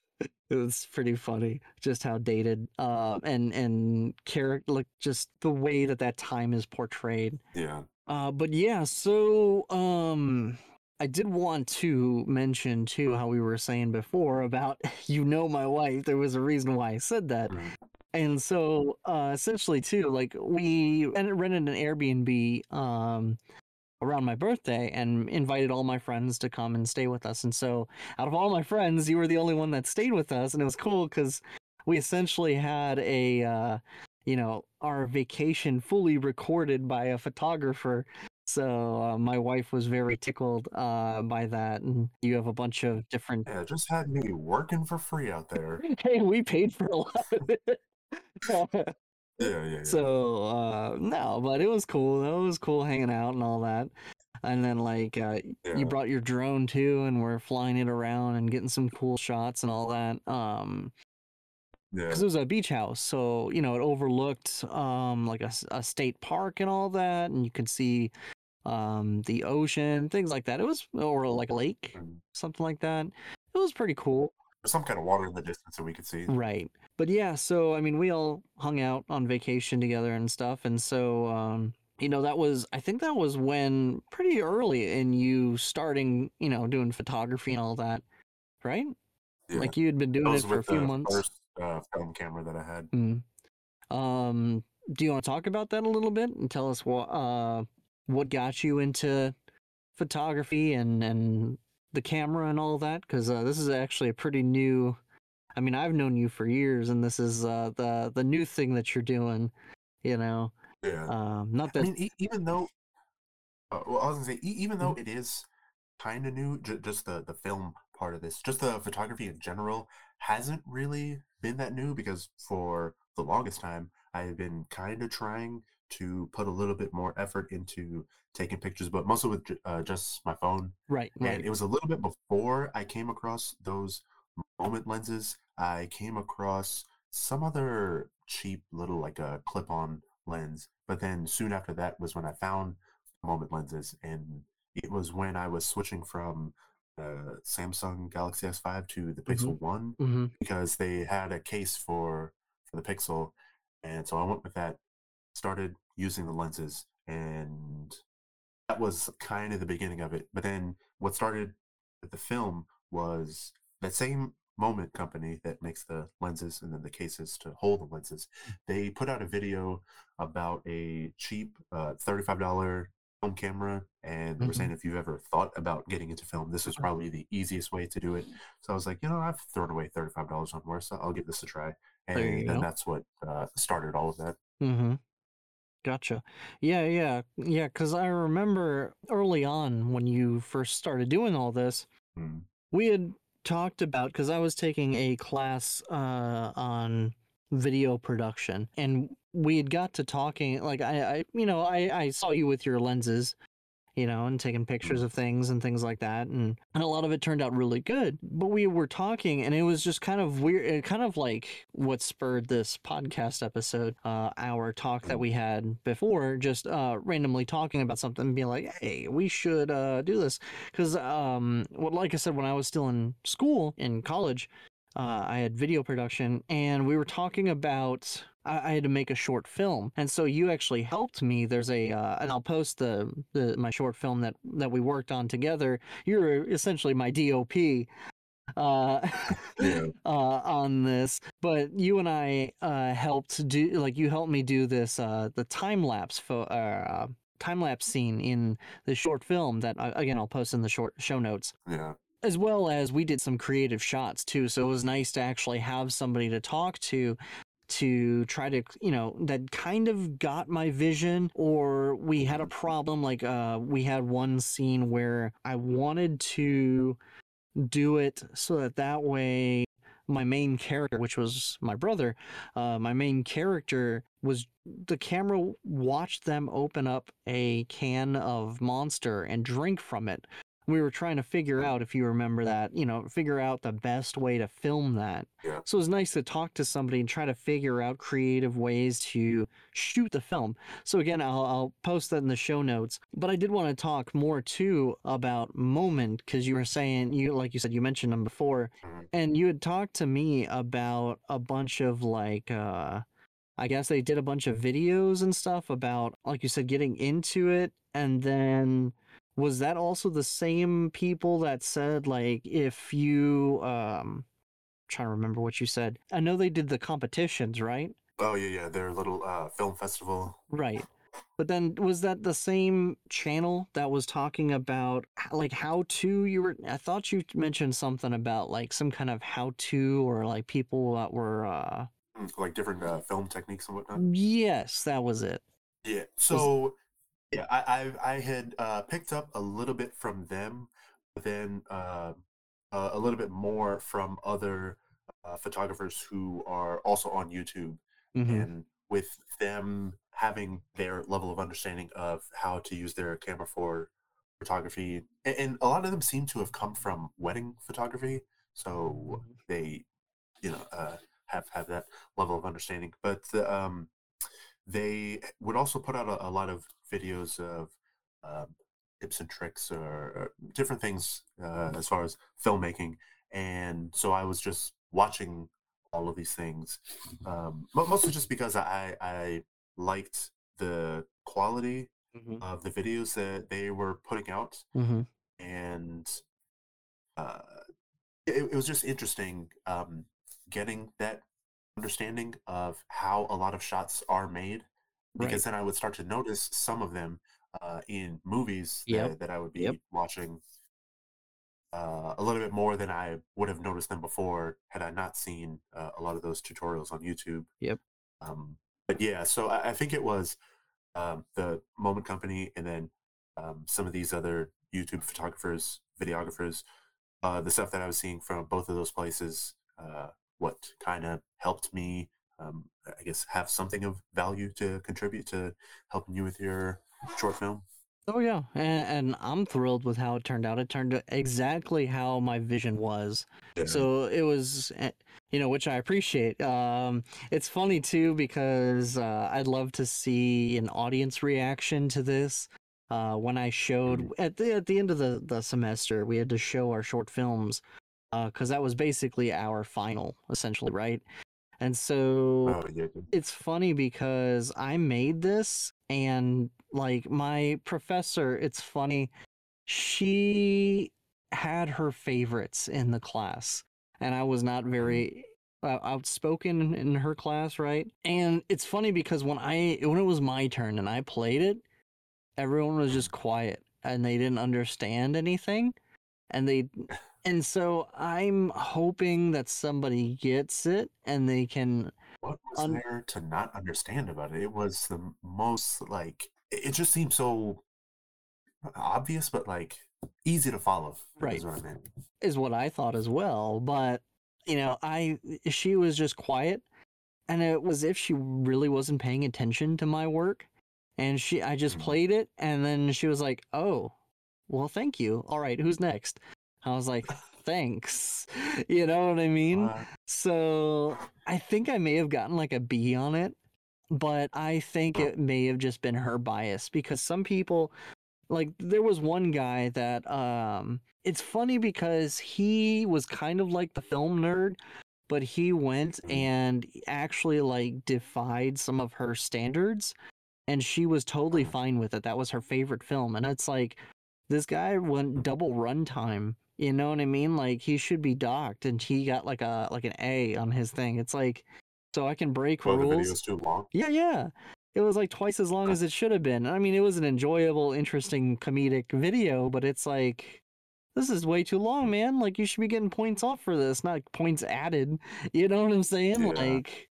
it was pretty funny just how dated uh and and character like just the way that that time is portrayed Yeah. uh but yeah so um i did want to mention too how we were saying before about you know my wife there was a reason why i said that. And so uh essentially too like we and rented an airbnb um around my birthday and invited all my friends to come and stay with us. And so out of all my friends you were the only one that stayed with us and it was cool because we essentially had a uh you know our vacation fully recorded by a photographer so uh, my wife was very tickled uh by that and you have a bunch of different Yeah, just had me working for free out there. hey we paid for a lot of it Yeah, yeah, yeah. So uh no, but it was cool. It was cool hanging out and all that. And then like uh Yeah. you brought your drone too and we're flying it around and getting some cool shots and all that. Um yeah. cuz it was a beach house. So, you know, it overlooked um like a state park and all that and you could see um the ocean, things like that. It was or like a lake, Mm. something like that. It was pretty cool. There's some kind of water in the distance that we could see. Right. But yeah, so I mean, we all hung out on vacation together and stuff. And so, um, you know, that was, I think that was when pretty early in you starting, you know, doing photography and all that, right? Yeah. Like you had been doing it for a few months. first uh, film camera that I had. Mm. Um, do you want to talk about that a little bit and tell us what, uh, what got you into photography and, and the camera and all that? Cause, uh, this is actually a pretty new, I mean, I've known you for years, and this is uh, the the new thing that you're doing. You know, Yeah. um, not I that mean, e- even though, uh, well, I was gonna say, even though it is kind of new, j- just the the film part of this, just the photography in general, hasn't really been that new because for the longest time, I have been kind of trying to put a little bit more effort into taking pictures, but mostly with uh, just my phone. right, And right, it was a little bit before I came across those moment lenses. I came across some other cheap little like a clip-on lens, but then soon after that was when I found moment lenses, and it was when I was switching from the Samsung Galaxy S5 to the Pixel One hmm because they had a case for for the Pixel, and so I went with that. Started using the lenses, and that was kind of the beginning of it. But then what started with the film was that same moment company that makes the lenses and then the cases to hold the lenses. They put out a video about a cheap uh, $35 film camera and they were saying if you've ever thought about getting into film this is probably the easiest way to do it so i was like you know i've thrown away $35 on worse so i'll give this a try and There then go. that's what uh, started all of that hmm Gotcha. Yeah, yeah, yeah. Because I remember early on when you first started doing all this, Mm. we had talked about because I was taking a class uh, on video production, and we had got to talking. Like I, I you know, I, I saw you with your lenses, you know, and taking pictures of things and things like that, and and a lot of it turned out really good. But we were talking, and it was just kind of weird, it kind of like what spurred this podcast episode, uh, our talk that we had before, just uh, randomly talking about something, and being like, hey, we should uh, do this because um well, like i said when i was still in school in college uh, i had video production and we were talking about I, I had to make a short film and so you actually helped me. There's a uh, and i'll post the, the my short film that that we worked on together. You're essentially my dop uh, Yeah. uh, on this, but you and I uh, helped do like you helped me do this uh, the time lapse fo- uh, time lapse scene in the short film that uh, again I'll post in the short show notes. Yeah as well as we did some creative shots too so it was nice to actually have somebody to talk to to try to you know that kind of got my vision or we had a problem like uh we had one scene where i wanted to do it so that that way my main character which was my brother uh my main character was the camera watched them open up a can of monster and drink from it we were trying to figure out if you remember that, you know, figure out the best way to film that. Yeah. So it was nice to talk to somebody and try to figure out creative ways to shoot the film. So again, I'll, I'll post that in the show notes. But I did want to talk more too about Moment because you were saying you like you said you mentioned them before, Mhm. and you had talked to me about a bunch of like uh I guess they did a bunch of videos and stuff about like you said getting into it and then was that also the same people that said like if you um trying to remember what you said. I know they did the competitions, right? Oh yeah, yeah. Their little uh, film festival. Right. But then was that the same channel that was talking about like how to you were I thought you mentioned something about like some kind of how to or like people that were uh Mm, like different uh, film techniques and whatnot. yes, that was it. Yeah. So yeah, I I, I had uh, picked up a little bit from them, but then uh, uh, a little bit more from other uh, photographers who are also on YouTube, hmm and with them having their level of understanding of how to use their camera for photography, and, and a lot of them seem to have come from wedding photography, so they, you know, uh, have have that level of understanding. But the, um, they would also put out a, a lot of videos of um, tips and tricks or, different things uh, as far as filmmaking. And so I was just watching all of these things, um, mostly just because I, I liked the quality hmm of the videos that they were putting out. hmm And uh, it, it was just interesting um, getting that understanding of how a lot of shots are made because Right. then I would start to notice some of them uh, in movies Yep. that, that I would be Yep. watching uh, a little bit more than I would have noticed them before had I not seen uh, a lot of those tutorials on YouTube. Yep. Um, but yeah, so I, I think it was um, the Moment Company and then um, some of these other YouTube photographers, videographers, uh, the stuff that I was seeing from both of those places, uh, what kind of helped me, um, I guess, have something of value to contribute to helping you with your short film. Oh yeah, and, and I'm thrilled with how it turned out. It turned out exactly how my vision was. So it was, eh, you know, which I appreciate. Um, it's funny too because uh, I'd love to see an audience reaction to this. Uh, when I showed at the at the end of the the semester, we had to show our short films because that was basically our final, essentially, right? And so oh yeah, it's funny because I made this and like my professor, it's funny, she had her favorites in the class and I was not very uh, outspoken in her class, right? And it's funny because when I when it was my turn and I played it, everyone was just quiet and they didn't understand anything and they and so I'm hoping that somebody gets it and they can What was Un- there to not understand about it? It was the most like it just seemed so obvious, but like easy to follow. Right. Is what I meant. is what I thought as well. But you know, I she was just quiet, and it was if she really wasn't paying attention to my work, and she I just Mhm. played it, and then she was like, "Oh, well, thank you. All right, who's next?" I was like, "Thanks." You know what I mean? So I think I may have gotten like a B on it, but I think it may have just been her bias because some people like there was one guy that um it's funny because he was kind of like the film nerd but he went Mhm. and actually like defied some of her standards and she was totally fine with it that was her favorite film and it's like this guy went double runtime you know what i mean like he should be docked and he got like a like an a on his thing it's like so i can break Oh, the rules video's too long. yeah, yeah. It was like twice as long as it should have been. I mean, it was an enjoyable, interesting, comedic video, but it's like, this is way too long, man. Like, you should be getting points off for this, not points added. You know what I'm saying? Yeah. Like,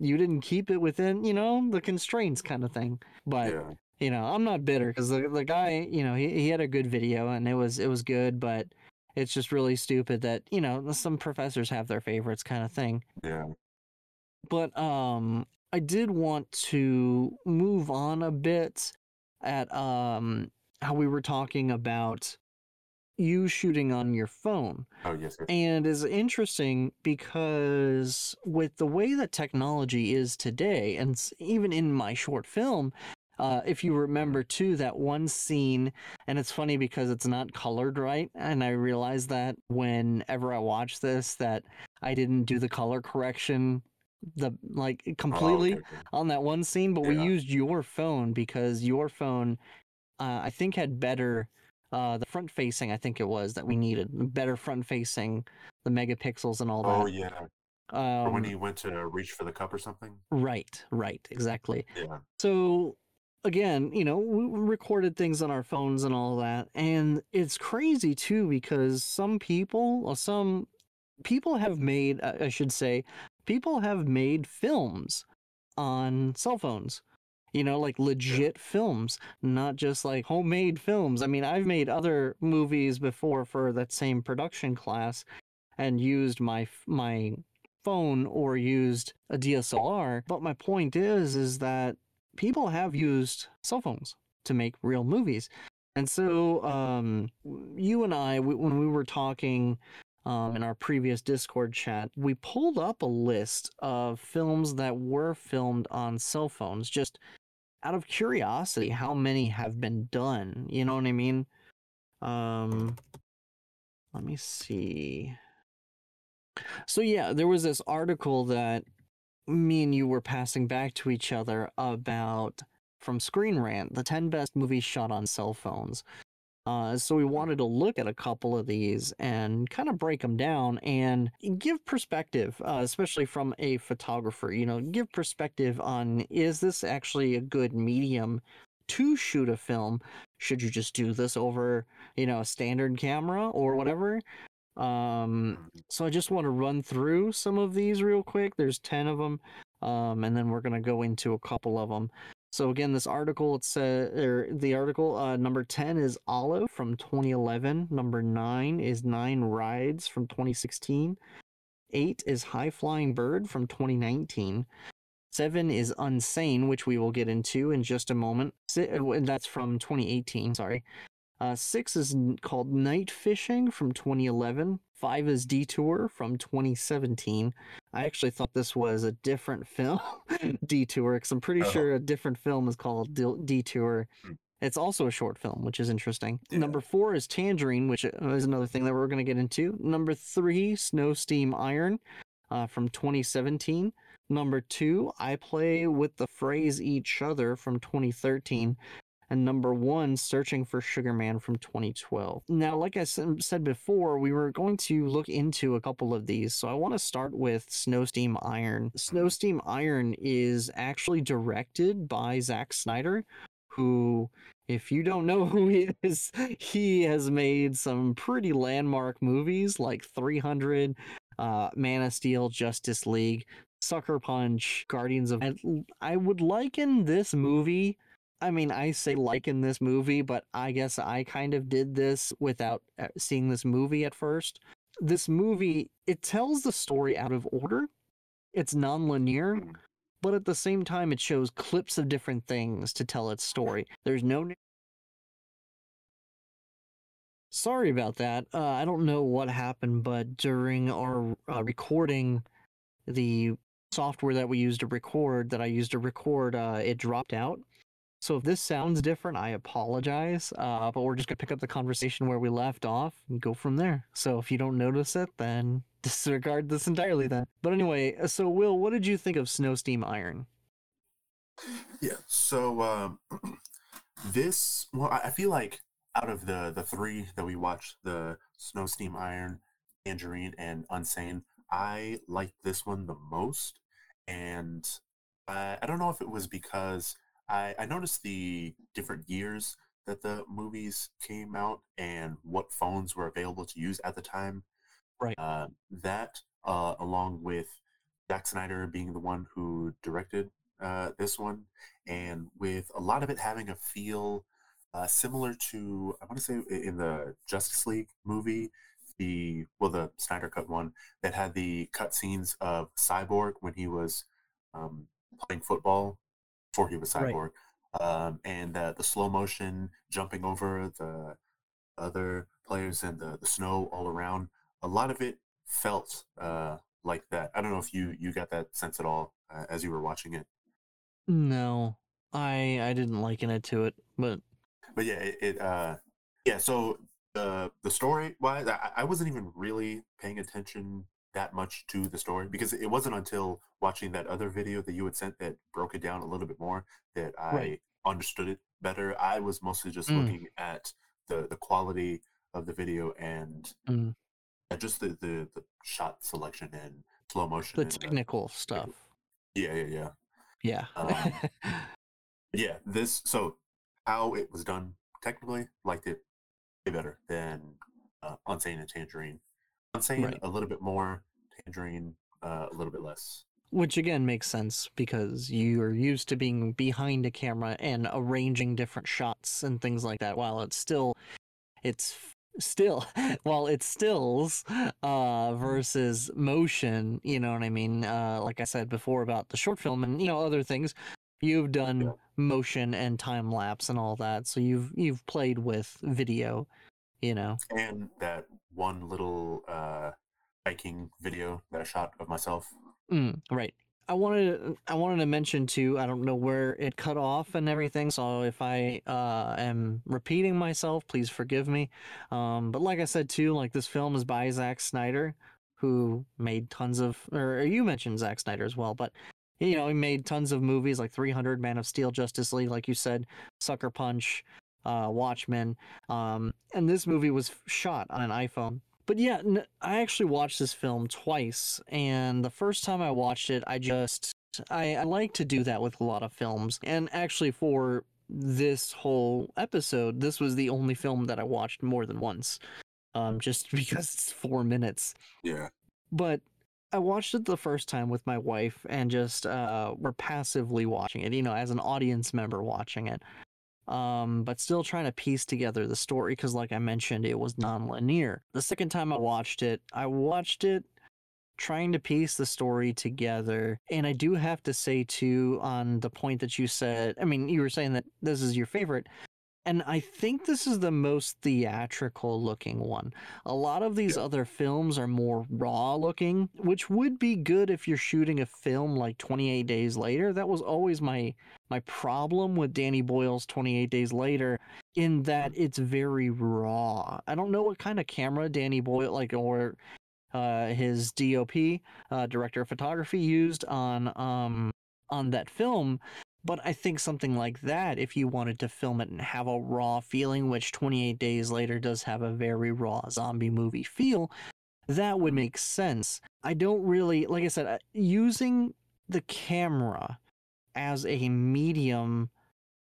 you didn't keep it within, you know, the constraints kind of thing. But, yeah. you know, I'm not bitter because the, the guy, you know, he, he had a good video and it was, it was good, but it's just really stupid that, you know, some professors have their favorites kind of thing Yeah. but um i did want to move on a bit at um how we were talking about you shooting on your phone. Oh yes. yes. And is interesting because with the way that technology is today, and even in my short film, uh, if you remember too, that one scene, and it's funny because it's not colored right, and I realized that whenever I watch this, that I didn't do the color correction, the like Oh, completely okay, okay. on that one scene, but we used your phone because your phone, uh, I think, had better uh, the front facing. I think it was that we needed better front facing, the megapixels and all that. Oh that. yeah. Or when Um, he went to reach for the cup or something. right, right, exactly. Yeah. So again, you know, we recorded things on our phones and all that, and it's crazy too because some people, or some people have made, uh, I should say, people have made films on cell phones. You know, like legit films, not just like homemade films. I mean, I've made other movies before for that same production class and used my my phone or used a DSLR, but my point is is that people have used cell phones to make real movies. And so um you and I w- when we were talking um, in our previous Discord chat, we pulled up a list of films that were filmed on cell phones just out of curiosity how many have been done? You know what i mean? Um let me see. So yeah there was this article that me and you were passing back to each other about from screen rant the 10 best movies shot on cell phones uh, so we wanted to look at a couple of these and kind of break them down and give perspective, uh, especially from a photographer. You know, give perspective on is this actually a good medium to shoot a film? Should you just do this over, you know, a standard camera or whatever? Um, Mhm. so I just want to run through some of these real quick. There's 10 of them. Um, and then we're going to go into a couple of them. So again, this article, it's uh, or the article uh, number 10 is Olive from 2011. Number 9 is Nine Rides from 2016. 8 is High Flying Bird from 2019. 7 is Unsane, which we will get into in just a moment. Uh, and that's from 2018, sorry. Uh, 6 is called Night Fishing from 2011. 5 is Detour from 2017. I actually thought this was a different film, Detour, because I'm pretty Oh. sure a different film is called Detour. Hmm. It's also a short film, which is interesting. Yeah. Number four is Tangerine, which uh, is another thing that we're going to get into. Number three, Snow Steam Iron uh, from 2017. Number two, I Play with the Phrase Each Other from 2013 and number one, Searching for Sugar Man from 2012. Now, like I said before, we were going to look into a couple of these, so I want to start with Snow Steam Iron. Snow Steam Iron is actually directed by Zack Snyder, who, if you don't know who he is, he has made some pretty landmark movies like 300, uh, Man of Steel, Justice League. Sucker Punch, Guardians of. I- I would liken this movie I mean, I say like in this movie, but I guess I kind of did this without uh, seeing this movie at first. This movie, it tells the story out of order. It's non-linear, Mm. but at the same time it shows clips of different things to tell its story. There's no Sorry about that. Uh, I don't know what happened, but during our uh, recording, the software that we used to record, that I used to record, uh, it dropped out. So if this sounds different, I apologize. Uh, but we're just gonna pick up the conversation where we left off and go from there. So if you don't notice it, then disregard this entirely. Then. But anyway, uh, so Will, what did you think of Snow Steam Iron? Yeah. So um, this, well, I feel like out of the the three that we watched, the Snow Steam Iron, Tangerine, and Unsane, I liked this one the most. And I, I don't know if it was because I, I noticed the different years that the movies came out and what phones were available to use at the time. Right. Uh, that, uh, along with Zack Snyder being the one who directed uh, this one, and with a lot of it having a feel uh, similar to, I want to say in the Justice League movie, the well, the Snyder Cut one that had the cutscenes of Cyborg when he was um, playing football before he was Right. Cyborg, um, and uh, the slow motion jumping over the other players and the, the snow all around, a lot of it felt uh, like that. I don't know if you you got that sense at all uh, as you were watching it. No, I I didn't liken it to it, but But yeah, it, it uh, yeah. So the the story wise, I, I wasn't even really paying attention that much to the story because it wasn't until watching that other video that you had sent that broke it down a little bit more that I Right. understood it better. I was mostly just Mm. looking at the the quality of the video and mm, just the, the the shot selection and slow motion. the technical stuff. yeah, yeah, yeah. Yeah. Um, Yeah, this so how it was done technically liked it way better than uh, Unsane and Tangerine. Unsane Right. a little bit more, Tangerine uh, a little bit less. Which again makes sense because you're used to being behind a camera and arranging different shots and things like that. While it's still, it's still, while it's stills uh, versus motion. You know what I mean? Uh, like I said before about the short film and you know other things, you've done Yeah. motion and time lapse and all that. So you've you've played with video. You know. And that one little uh, hiking video that I shot of myself. Mm, right. I wanted I wanted to mention too. I don't know where it cut off and everything. So if I uh, am repeating myself, please forgive me. Um, but like I said too, like this film is by Zack Snyder, who made tons of. Or you mentioned Zack Snyder as well, but you know he made tons of movies like 300, Man of Steel, Justice League, like you said, Sucker Punch, uh, Watchmen. Um, and this movie was shot on an iPhone. But yeah, n- I actually watched this film twice, and the first time I watched it, I just I, I like to do that with a lot of films. And actually, for this whole episode, this was the only film that I watched more than once, um, just because it's four minutes. Yeah. But I watched it the first time with my wife, and just uh, we're passively watching it, you know, as an audience member watching it um, but still trying to piece together the story because, like I mentioned, it was non-linear. The second time I watched it, I watched it trying to piece the story together, and I do have to say too, on the point that you said, I mean, you were saying that this is your favorite. And I think this is the most theatrical looking one. A lot of these Yeah. other films are more raw looking, which would be good if you're shooting a film like 28 Days Later. That was always my my problem with Danny Boyle's 28 Days Later in that it's very raw. I don't know what kind of camera Danny Boyle like or uh, his DOP, uh, director of photography, used on um on that film. But I think something like that, if you wanted to film it and have a raw feeling, which 28 Days Later does have a very raw zombie movie feel, that would make sense. I don't really, like I said, uh, using the camera as a medium,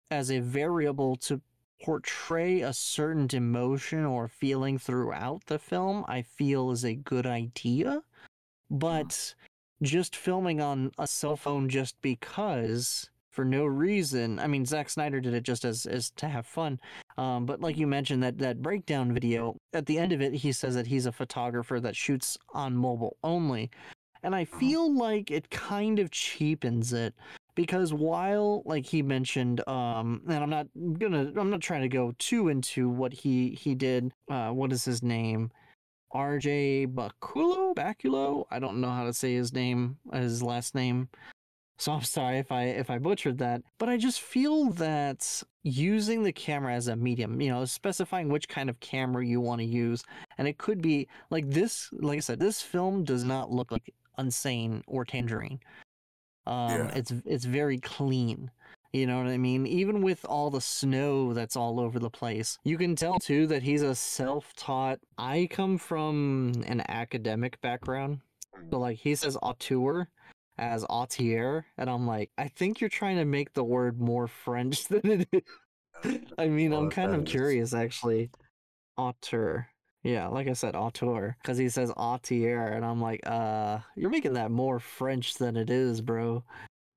as a variable to portray a certain emotion or feeling throughout the film, I feel is a good idea. But just filming on a cell phone just because for no reason. I mean, Zack Snyder did it just as as to have fun. Um, but like you mentioned, that that breakdown video at the end of it, he says that he's a photographer that shoots on mobile only, and I feel like it kind of cheapens it because while like he mentioned um and i'm not gonna i'm not trying to go too into what he he did uh what is his name? Rj baculo baculo i don't know how to say his name his last name so i'm sorry if i if i butchered that but i just feel that using the camera as a medium you know specifying which kind of camera you want to use and it could be like this like i said this film does not look like unsane or tangerine. Um Yeah. it's it's very clean you know what i mean? Even with all the snow that's all over the place you can tell too that he's a self-taught i come from an academic background. So like he says auteur as autier and i'm like i think you're trying to make the word more french than it is i mean i'm kind of curious actually auteur yeah like i said auteur because he says autier and i'm like uh you're making that more french than it is bro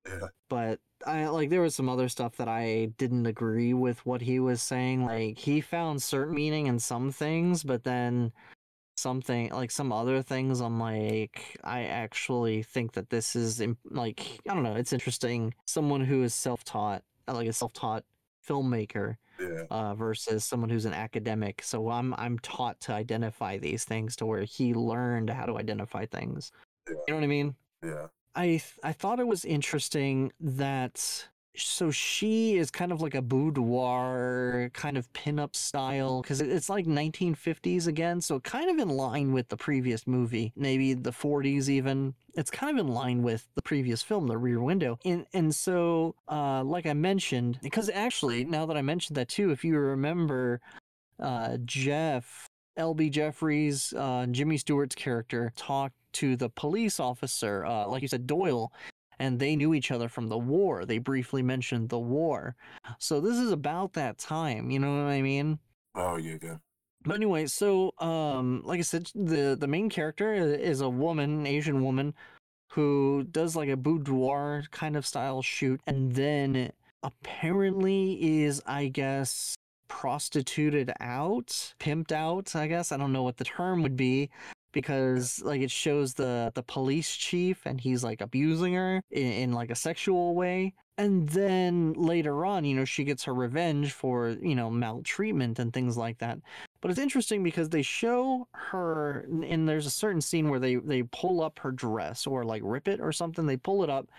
Yeah. but I like there was some other stuff that I didn't agree with what he was saying. Like he found certain meaning in some things, but then something like some other things I'm like I actually think that this is like I don't know, it's interesting. Someone who is self-taught, uh, like a self-taught filmmaker Yeah. uh, versus someone who's an academic. So I'm I'm taught to identify these things to where he learned how to identify things. Yeah. You know what I mean? Yeah. I th- I thought it was interesting that so she is kind of like a boudoir kind of pinup style because it's like 1950s again, so kind of in line with the previous movie, maybe the 40s even. It's kind of in line with the previous film, The Rear Window, and and so uh, like I mentioned, because actually now that I mentioned that too, if you remember, uh, Jeff. LB Jefferies, uh, Jimmy Stewart's character, talked to the police officer, uh, like you said, Doyle, and they knew each other from the war. They briefly mentioned the war. So this is about that time, you know what I mean? Oh, yeah, yeah. But anyway, so um like I said, the the main character is a woman, an Asian woman who does like a boudoir kind of style shoot and then apparently is I guess prostituted out, pimped out, I guess. I don't know what the term would be because like it shows the the police chief and he's like abusing her in, in like a sexual way. And then later on you know she gets her revenge for you know maltreatment and things like that. But it's interesting because they show her and- there's a certain scene where they they pull up her dress or like rip it or something. They pull it up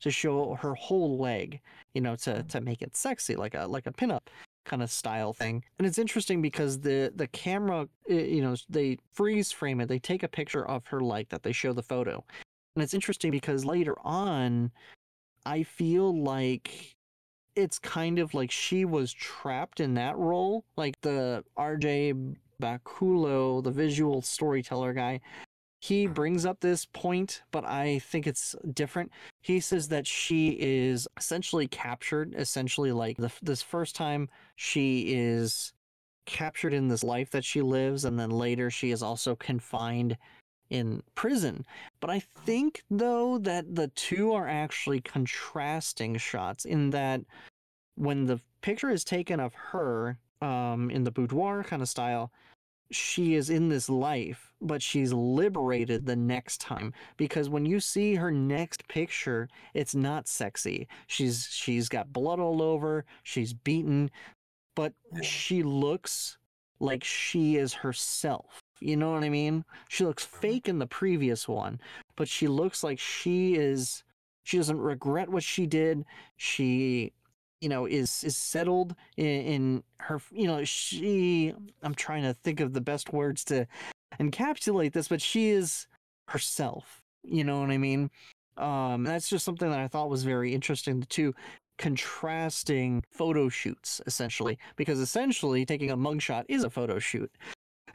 to show her whole leg you know to to make it sexy like a like a pinup kind of style thing. And it's interesting because the the camera, you know, they freeze frame it. They take a picture of her like that. They show the photo, and it's interesting because later on, I feel like it's kind of like she was trapped in that role. Like the RJ Baculo, the visual storyteller guy, he brings up this point, but I think it's different. He says that she is essentially captured, essentially like the, this first time she is captured in this life that she lives, and then later she is also confined in prison. But I think though that the two are actually contrasting shots in that when the picture is taken of her um, in the boudoir kind of style, she is in this life, but she's liberated the next time because when you see her next picture, it's not sexy. She's she's got blood all over, she's beaten, but she looks like she is herself. You know what I mean? She looks uh-huh. fake in the previous one, but she looks like she is she doesn't regret what she did. She you know is is settled in, in her you know she i'm trying to think of the best words to encapsulate this but she is herself you know what i mean? Um that's just something that i thought was very interesting too contrasting photo shoots essentially because essentially taking a mugshot is a photo shoot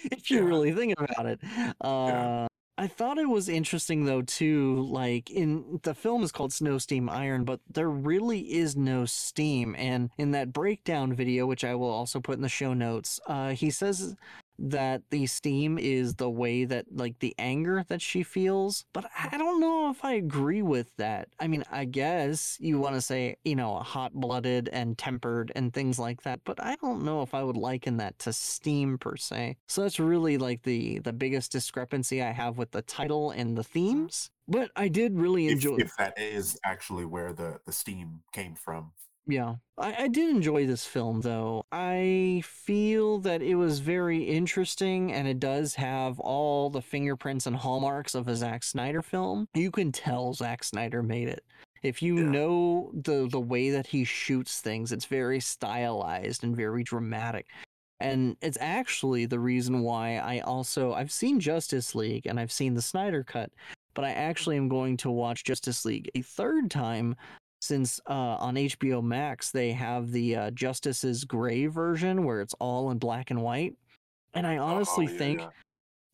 if you Yeah. really think about it. Uh I thought it was interesting though too like in the film is called Snow Steam Iron but there really is no steam. And in that breakdown video which I will also put in the show notes uh he says that the steam is the way that like the anger that she feels but I don't know if I agree with that I mean I guess you want to say you know hot-blooded and tempered and things like that but I don't know if I would liken that to steam per se so that's really like the the biggest discrepancy I have with the title and the themes but I did really If, enjoy if that is actually where the, the steam came from. Yeah, I, I did enjoy this film though. I feel that it was very interesting and it does have all the fingerprints and hallmarks of a Zack Snyder film. You can tell Zack Snyder made it. If you Yeah. know the the way that he shoots things, it's very stylized and very dramatic. And it's actually the reason why I also I've seen Justice League and I've seen the Snyder cut, but I actually am going to watch Justice League a third time since uh, on HBO Max they have the uh, Justice Is Gray version where it's all in black and white, and I honestly Oh, yeah, think yeah.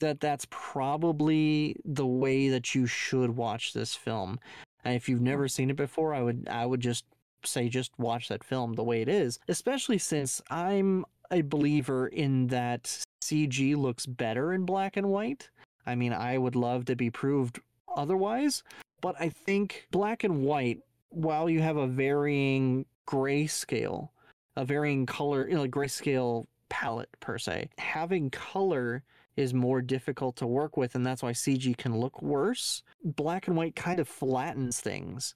that that's probably the way that you should watch this film. And if you've never seen it before, I would I would just say just watch that film the way it is, especially since I'm a believer in that CG looks better in black and white. I mean, I would love to be proved otherwise, but I think black and white while you have a varying grayscale, a varying color, you know, grayscale palette per se, having color is more difficult to work with, and that's why CG can look worse. Black and white kind of flattens things.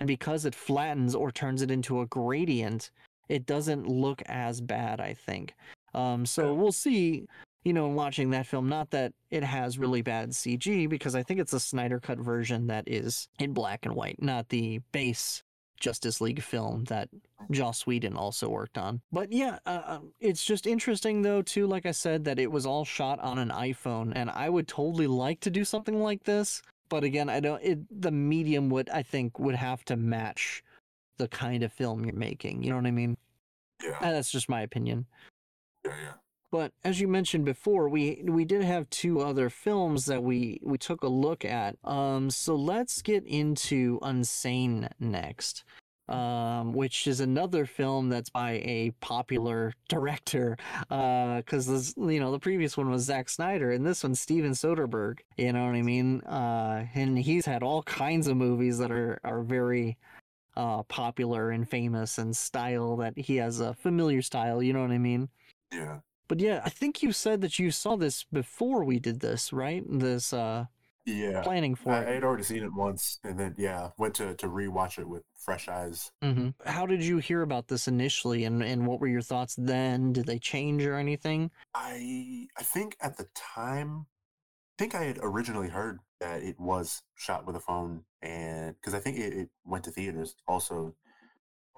And because it flattens or turns it into a gradient, it doesn't look as bad. I think. Um, so we'll see. You know, watching that film, not that it has really bad CG, because I think it's a Snyder cut version that is in black and white, not the base Justice League film that Joss Whedon also worked on. But yeah, uh, um, it's just interesting though too. Like I said, that it was all shot on an iPhone, and I would totally like to do something like this. But again, I don't. It, the medium would I think would have to match the kind of film you're making. You know what I mean? Yeah. Uh, That's just my opinion. Yeah. Yeah. But as you mentioned before, we we did have two other films that we we took a look at. Um, so let's get into Unsane next, um, which is another film that's by a popular director. Because this, you know, the previous one was Zack Snyder, and this one's Steven Soderbergh. You know what I mean? Uh, and he's had all kinds of movies that are are very uh, popular and famous and style that he has a familiar style. You know what I mean? Yeah. But yeah, I think you said that you saw this before we did this, right? This uh Yeah. planning for I, I had already seen it once, and then yeah, went to to rewatch it with fresh eyes. hmm How did you hear about this initially, and and what were your thoughts then? Did they change or anything? I I think at the time, I think I had originally heard that it was shot with a phone, and because I think it, it went to theaters also,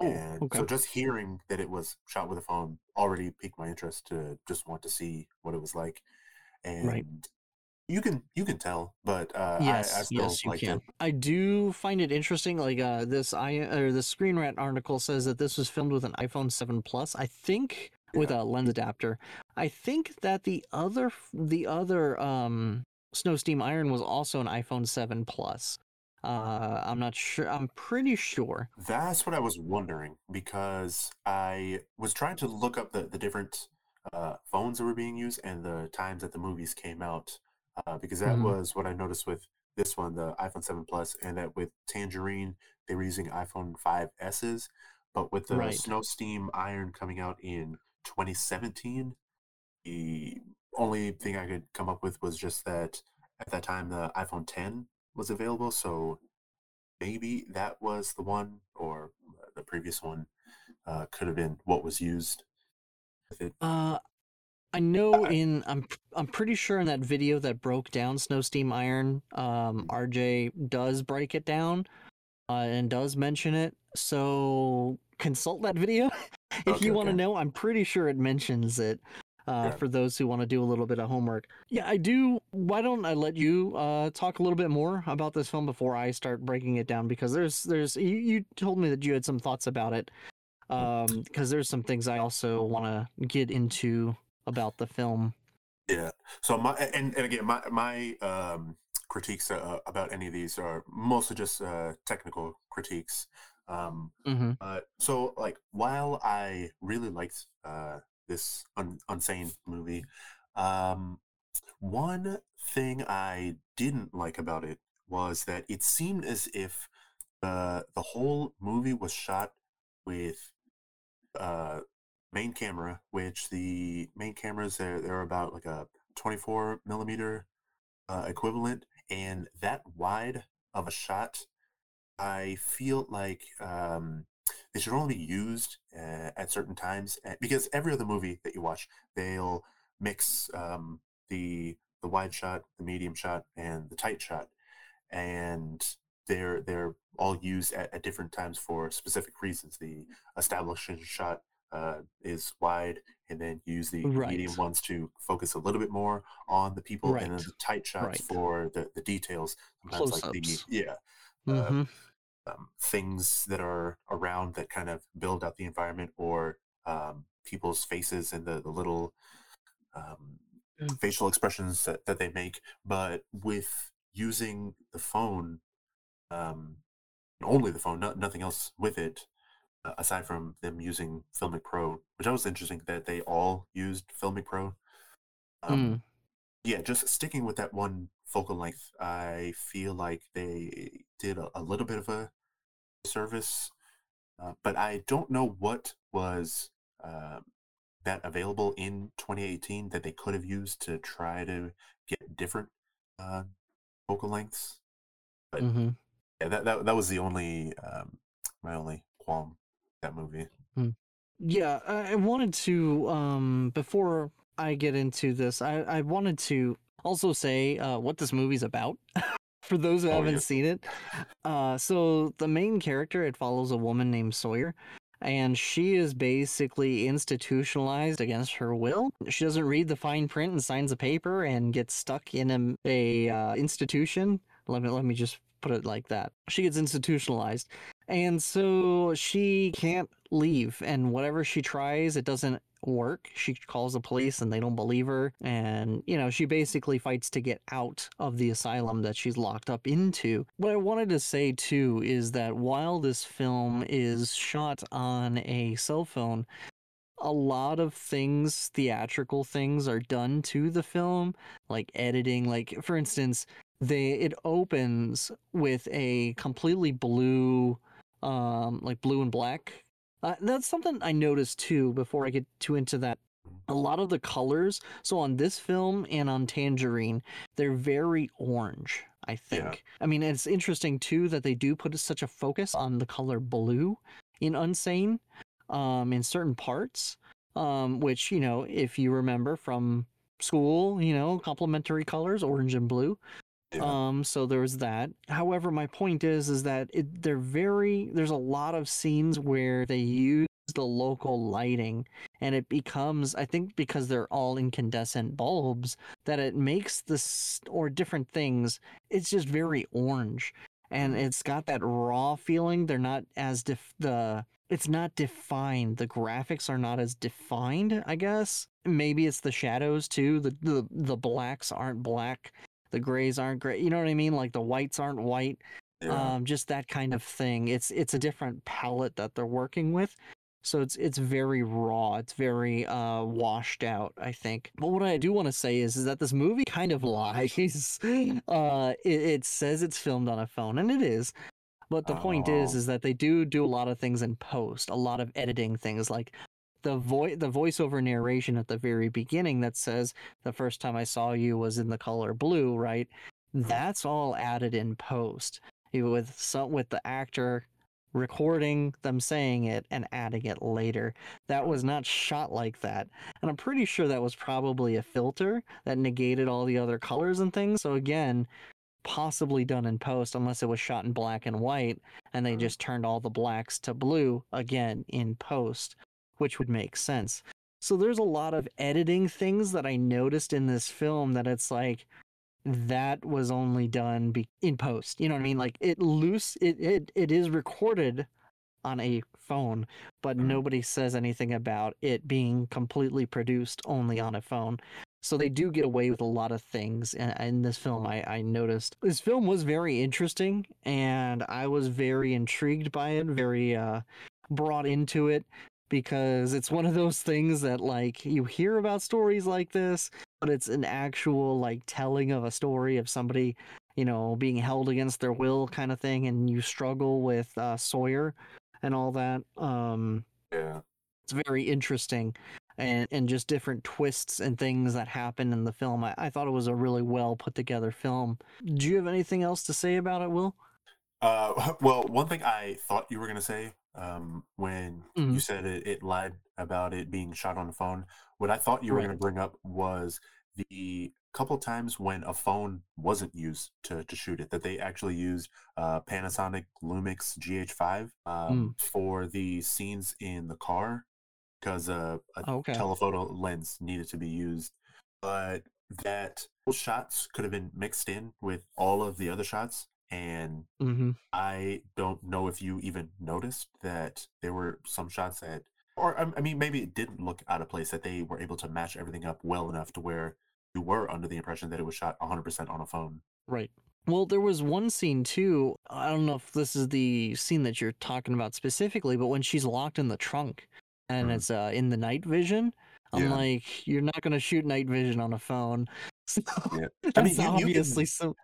and okay. so just hearing that it was shot with a phone already piqued my interest to just want to see what it was like, and Right. you can you can tell, but uh, Yes, I, I still yes, you can. it. I do find it interesting. Like uh, this, I or the Screen Rant article says that this was filmed with an iPhone 7 Plus. I think with a lens adapter. I think that the other the other um Snow Steam Iron was also an iPhone 7 Plus. Uh, I'm not sure. I'm pretty sure. That's what I was wondering because I was trying to look up the, the different uh, phones that were being used and the times that the movies came out uh, because that Mhm. was what I noticed with this one, the iPhone 7 Plus, and that with Tangerine, they were using iPhone 5Ss. But with the Right. Snow Steam Iron coming out in 2017, the only thing I could come up with was just that at that time the iPhone 10 was available. So maybe that was the one, or the previous one uh, could have been what was used with it. Uh, I know in I'm I'm pretty sure in that video that broke down Snow Steam Iron, um, Mhm. RJ does break it down, uh, and does mention it. So consult that video if Okay, you want to okay. know. I'm pretty sure it mentions it. Uh, Yeah. For those who want to do a little bit of homework, yeah, I do. Why don't I let you uh, talk a little bit more about this film before I start breaking it down? Because there's there's you, you told me that you had some thoughts about it. Um, because there's some things I also want to get into about the film. Yeah. So my and, and again my my um, critiques uh, about any of these are mostly just uh, technical critiques. Um, hmm uh, so like while I really liked uh, this un- Unsane movie, um, one thing I didn't like about it was that it seemed as if uh, the whole movie was shot with uh, main camera, which the main cameras they're they're about like a 24 millimeter uh, equivalent, and that wide of a shot, I feel like um, they should only be used uh, at certain times uh, because every other movie that you watch, they'll mix um, the the wide shot, the medium shot, and the tight shot, and they're they're all used at, at different times for specific reasons. The establishing shot uh, is wide, and then use the medium ones to focus a little bit more on the people, and then the tight shots Right. for the, the details. Sometimes like the Close-ups. yeah uh, hmm um, things that are around that kind of build out the environment, or um, people's faces and the the little um, Mm. facial expressions that, that they make. But with using the phone, um, only the phone, not, nothing else with it, uh, aside from them using Filmic Pro, which I was interesting that they all used Filmic Pro. Um, Mm. Yeah, just sticking with that one focal length, I feel like they did a, a little bit of a service, uh, but I don't know what was uh, that available in 2018 that they could have used to try to get different uh, focal lengths. But hmm yeah, that, that that was the only um, my only qualm that movie. Yeah, I I wanted to um before I get into this, I I wanted to also say uh what this movie's about for those who Oh, haven't yeah. seen it. Uh so the main character it follows a woman named Sawyer and she is basically institutionalized against her will. She doesn't read the fine print and signs a paper and gets stuck in a, a uh, institution. Let me let me just put it like that. She gets institutionalized. And so she can't leave and whatever she tries it doesn't work. She calls the police and they don't believe her and you know she basically fights to get out of the asylum that she's locked up into. What I wanted to say too is that while this film is shot on a cell phone a lot of things theatrical things are done to the film like editing like for instance they it opens with a completely blue um like blue and black uh, that's something i noticed too before i get too into that. A lot of the colors so on this film and on tangerine they're very orange i think. I mean it's interesting too that they do put such a focus on the color blue in unsane um in certain parts um which you know if you remember from school you know complementary colors orange and blue Yeah. um, so there's that. However, my point is, is that it, they're very. There's a lot of scenes where they use the local lighting, and it becomes, I think, because they're all incandescent bulbs, that it makes this or different things. It's just very orange, and it's got that raw feeling. They're not as def the. It's not defined. The graphics are not as defined. I guess maybe it's the shadows too. The the the blacks aren't black the grays aren't gray. You know what I mean? Like the whites aren't white. yeah. Um, just that kind of thing. It's it's a different palette that they're working with. So it's it's very raw. It's very uh washed out, I think. But what I do want to say is is that this movie kind of lies. uh it, it says it's filmed on a phone and it is. But the point is Oh. is that they do do a lot of things in post, a lot of editing things like the voice the voiceover narration at the very beginning that says the first time I saw you was in the color blue, right? That's all added in post with some with the actor recording them saying it and adding it later. That was not shot like that. And I'm pretty sure that was probably a filter that negated all the other colors and things. So again, possibly done in post unless it was shot in black and white and they Mhm. just turned all the blacks to blue again in post, which would make sense. So there's a lot of editing things that I noticed in this film that it's like that was only done be- in post. You know what I mean? Like it loose it it, it is recorded on a phone, but Mhm. nobody says anything about it being completely produced only on a phone. So they do get away with a lot of things in, in this film. I, I noticed this film was very interesting, and I was very intrigued by it, very uh, brought into it because it's one of those things that like you hear about stories like this, but it's an actual like telling of a story of somebody you know being held against their will kind of thing, and you struggle with uh, Sawyer and all that. Um, yeah. it's very interesting and and just different twists and things that happen in the film I, I thought it was a really well put together film do you have anything else to say about it will Uh, well, one thing I thought you were gonna say um, when you Mhm. said it, it lied about it being shot on a phone. What I thought you were Right. gonna bring up was the couple times when a phone wasn't used to, to shoot it, that they actually used uh, Panasonic Lumix GH5 um, for the scenes in the car because uh, a okay telephoto lens needed to be used. But that those shots could have been mixed in with all of the other shots and hmm I don't know if you even noticed that there were some shots that, or I mean, maybe it didn't look out of place that they were able to match everything up well enough to where you were under the impression that it was shot 100% on a phone. right well there was one scene too i don't know if this is the scene that you're talking about specifically but when she's locked in the trunk and Mhm. it's uh, in the night vision i'm Yeah. like you're not going to shoot night vision on a phone so Yeah. I mean, you- you can- obviously some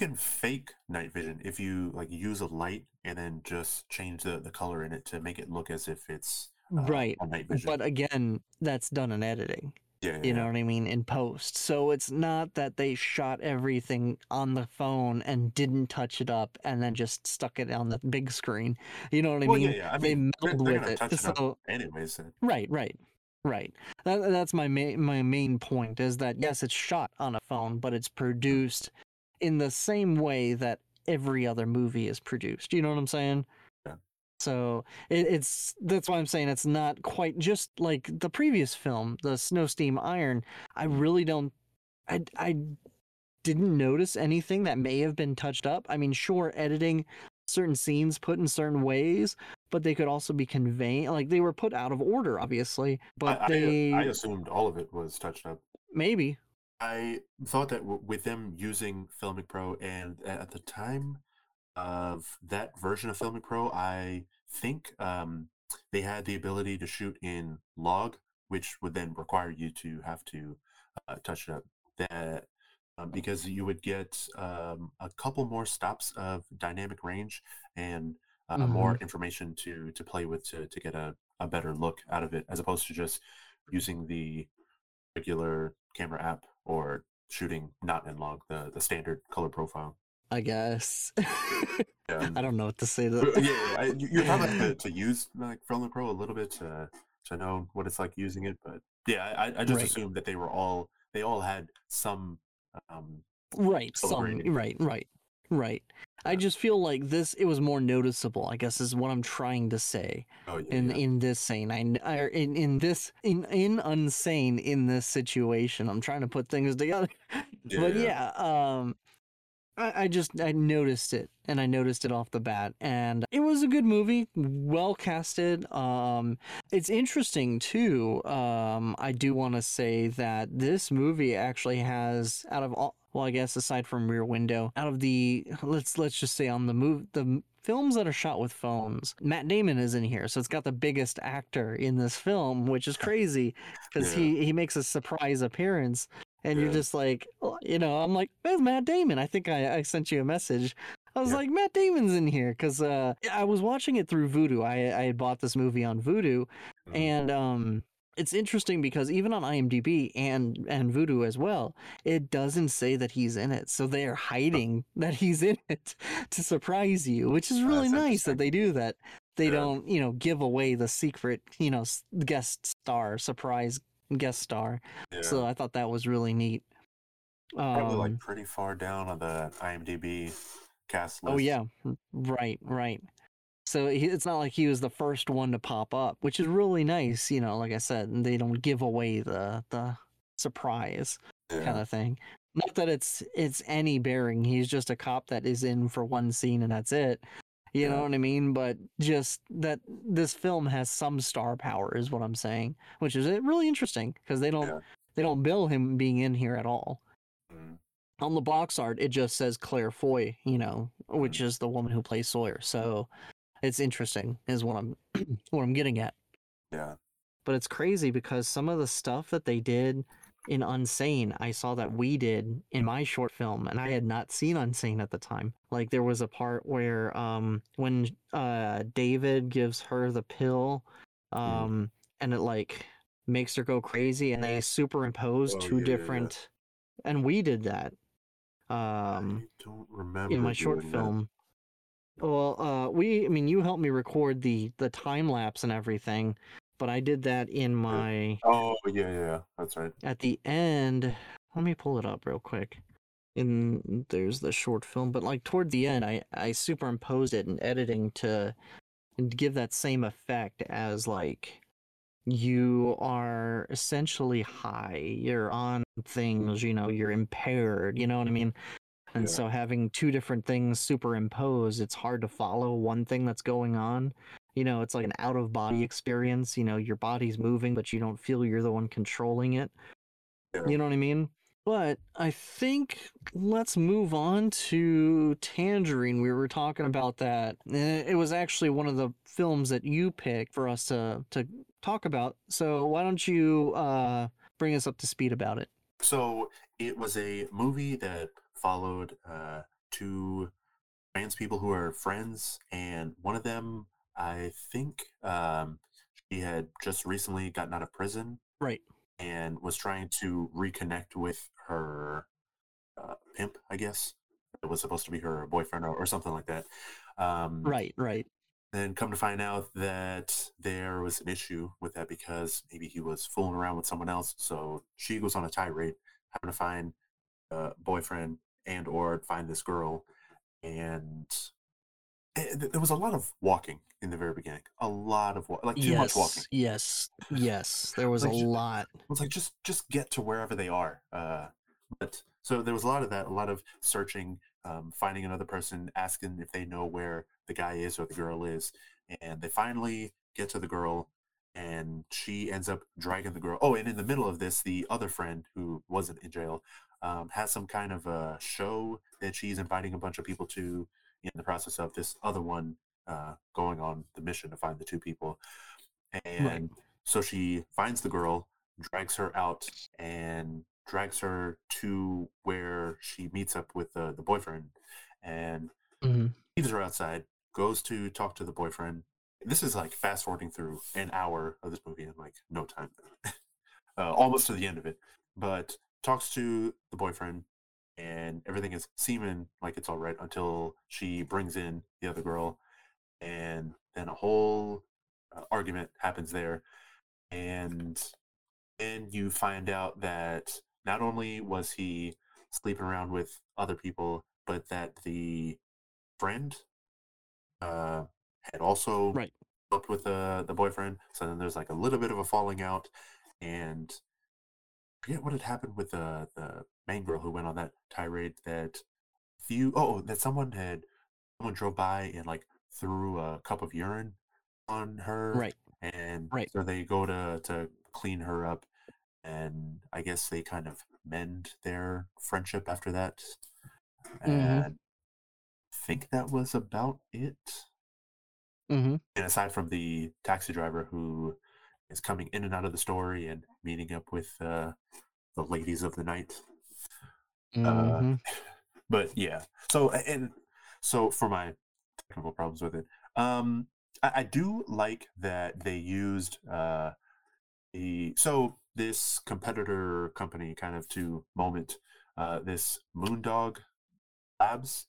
You can fake night vision if you like use a light and then just change the, the color in it to make it look as if it's uh, right on night vision. but again that's done in editing Yeah, you yeah, know what I mean, in post. So it's not that they shot everything on the phone and didn't touch it up and then just stuck it on the big screen. You know what I Well, mean? yeah, yeah. I they mean, they're, they're with it. touch it up So anyways. right, right, right. That, that's my main my main point is that yes, it's shot on a phone, but it's produced in the same way that every other movie is produced. You know what I'm saying? Yeah. So it, it's that's why I'm saying it's not quite just like the previous film, the Snow Steam Iron. I really don't. I I didn't notice anything that may have been touched up. I mean, sure, editing certain scenes put in certain ways, but they could also be conveying like they were put out of order, obviously. But I, I, I assumed all of it was touched up. maybe I thought that w- with them using Filmic Pro, and at the time of that version of Filmic Pro, I think um, they had the ability to shoot in log, which would then require you to have to uh, touch it up. That um, because you would get um, a couple more stops of dynamic range and uh, more information to to play with to to get a, a better look out of it, as opposed to just using the regular camera app or shooting not in log the the standard color profile. I guess. Yeah, I don't know what to say to that. yeah, I, you- you're probably have to, to use like Filmic Pro a little bit to to know what it's like using it, but yeah, I, I just Right. assumed that they were all they all had some um right, some right, right, right. I just feel like this it was more noticeable, I guess is what I'm trying to say. oh yeah, in yeah. in this scene I, I in in this in in unsane in this situation i'm trying to put things together yeah. but Yeah. yeah um I, I just i noticed it and i noticed it off the bat and it was a good movie well casted um it's interesting too um i do want to say that this movie actually has out of all well i guess aside from rear window out of the let's let's just say on the move the films that are shot with phones matt damon is in here so it's got the biggest actor in this film which is crazy because Yeah. he he makes a surprise appearance and you're just like you know i'm like there's matt damon i think i, I sent you a message I was Yeah. like, Matt Damon's in here because uh, I was watching it through Vudu. I I had bought this movie on Vudu, Mhm. and um, it's interesting because even on IMDb and and Vudu as well, it doesn't say that he's in it. So they are hiding that he's in it to surprise you, which is really That's nice that they do that. They Yeah. don't, you know, give away the secret, you know, guest star, surprise guest star. yeah. So I thought that was really neat. probably Um, like pretty far down on the IMDb cast list. Oh yeah, right, right. So he, it's not like he was the first one to pop up, which is really nice. You know, like I said, they don't give away the the surprise yeah. kind of thing. Not that it's it's any bearing. He's just a cop that is in for one scene and that's it. You know what I mean? But just that this film has some star power is what I'm saying, which is uh, really interesting because they don't Yeah. they don't bill him being in here at all Mm, on the box art it just says claire foy you know which is the woman who plays sawyer so it's interesting is what i'm what i'm getting at yeah. but it's crazy because some of the stuff that they did in unsane i saw that we did in my short film and i had not seen unsane at the time like there was a part where um when uh david gives her the pill um and it like makes her go crazy and they superimpose Oh, two yeah, yeah, yeah. different and we did that um I don't remember in my short film. that. Well uh we i mean you helped me record the the time lapse and everything but i did that in my Oh yeah, yeah, yeah, that's right. at the end let me pull it up real quick. In there's the short film but like toward the end i i superimposed it in editing to give that same effect as like you are essentially high you're on things you know you're impaired you know what i mean and Yeah. so having two different things superimposed it's hard to follow one thing that's going on. You know it's like an out of body experience you know your body's moving but you don't feel you're the one controlling it. Yeah. you know what i mean? But i think let's move on to tangerine. We were talking about that. Eh, it was actually one of the films that you picked for us to to talk about. So why don't you uh bring us up to speed about it? So it was a movie that followed uh, two trans people who are friends, and one of them, I think, um, she had just recently gotten out of prison, right and was trying to reconnect with her uh, pimp, I guess. It was supposed to be her boyfriend or, or something like that. Um, Right, right. then come to find out that there was an issue with that because maybe he was fooling around with someone else. So she goes on a tirade, having to find a boyfriend and or find this girl. And eh, there was a lot of walking in the very beginning. A lot of wa- like too much walking. Yes, yes, yes. There was a Like, ju- lot. It was like just just get to wherever they are. Uh, but so there was a lot of that, a lot of searching, um, finding another person, asking if they know where the guy is or the girl is, and they finally get to the girl, and she ends up dragging the girl. Oh, and in the middle of this, the other friend who wasn't in jail um, has some kind of a show that she's inviting a bunch of people to in the process of this other one uh, going on the mission to find the two people, and so she finds the girl, drags her out, and drags her to where she meets up with the, the boyfriend. And hmm leaves her outside, goes to talk to the boyfriend. This is like fast forwarding through an hour of this movie in like no time, uh, almost to the end of it. But talks to the boyfriend, and everything is seeming like it's all right until she brings in the other girl, and then a whole uh, argument happens there, and then you find out that not only was he sleeping around with other people, but that the friend uh, had also Right. slept with the the boyfriend. So then there's like a little bit of a falling out, and forget what had happened with the the main girl who went on that tirade. That few oh that someone had someone drove by and like threw a cup of urine on her Right. and Right. so they go to to clean her up and i guess they kind of mend their friendship after that Mhm. and i think that was about it hmm and aside from the taxi driver who is coming in and out of the story and meeting up with uh, the ladies of the night. Uh, hmm but yeah. So and so for my technical problems with it um i, I do like that they used uh the so this competitor company kind of to moment uh this moondog labs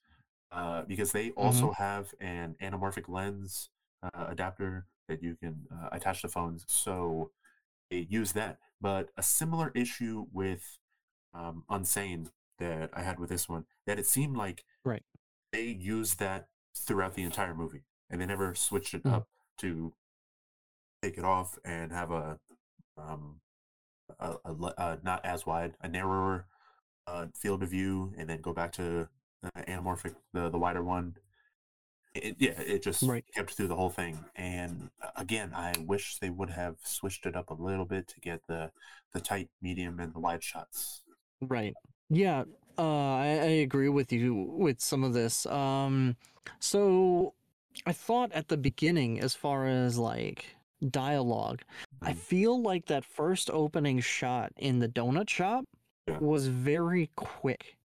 uh because they also have an anamorphic lens uh, adapter that you can uh, attach to phones so they use that but a similar issue with um unsane that i had with this one that it seemed like Right. they used that throughout the entire movie and they never switched it Mhm. up to take it off and have a um a, a, le- uh, not as wide a narrower uh, field of view and then go back to the anamorphic the the wider one it, yeah it just Right. kept through the whole thing and uh, again i wish they would have switched it up a little bit to get the the tight medium and the wide shots Right. Yeah. Uh, I, I agree with you with some of this. Um, so I thought at the beginning, as far as like dialogue, I Mhm. feel like that first opening shot in the donut shop Yeah. was very quick.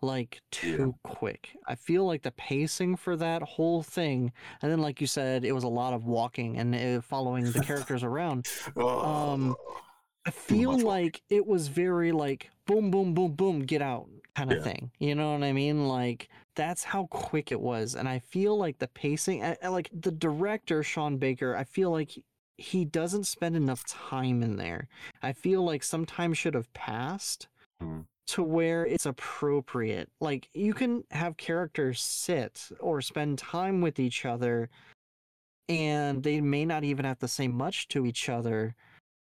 Like too quick. I feel like the pacing for that whole thing, and then like you said, it was a lot of walking and uh, following the characters around. Um, I feel like it was very like boom, boom, boom, boom, get out kind of Yeah. thing. You know what I mean? Like that's how quick it was, and I feel like the pacing, I, I like the director Sean Baker. I feel like he, he doesn't spend enough time in there. I feel like some time should have passed Mhm. To where it's appropriate. Like you can have characters sit or spend time with each other, and they may not even have to say much to each other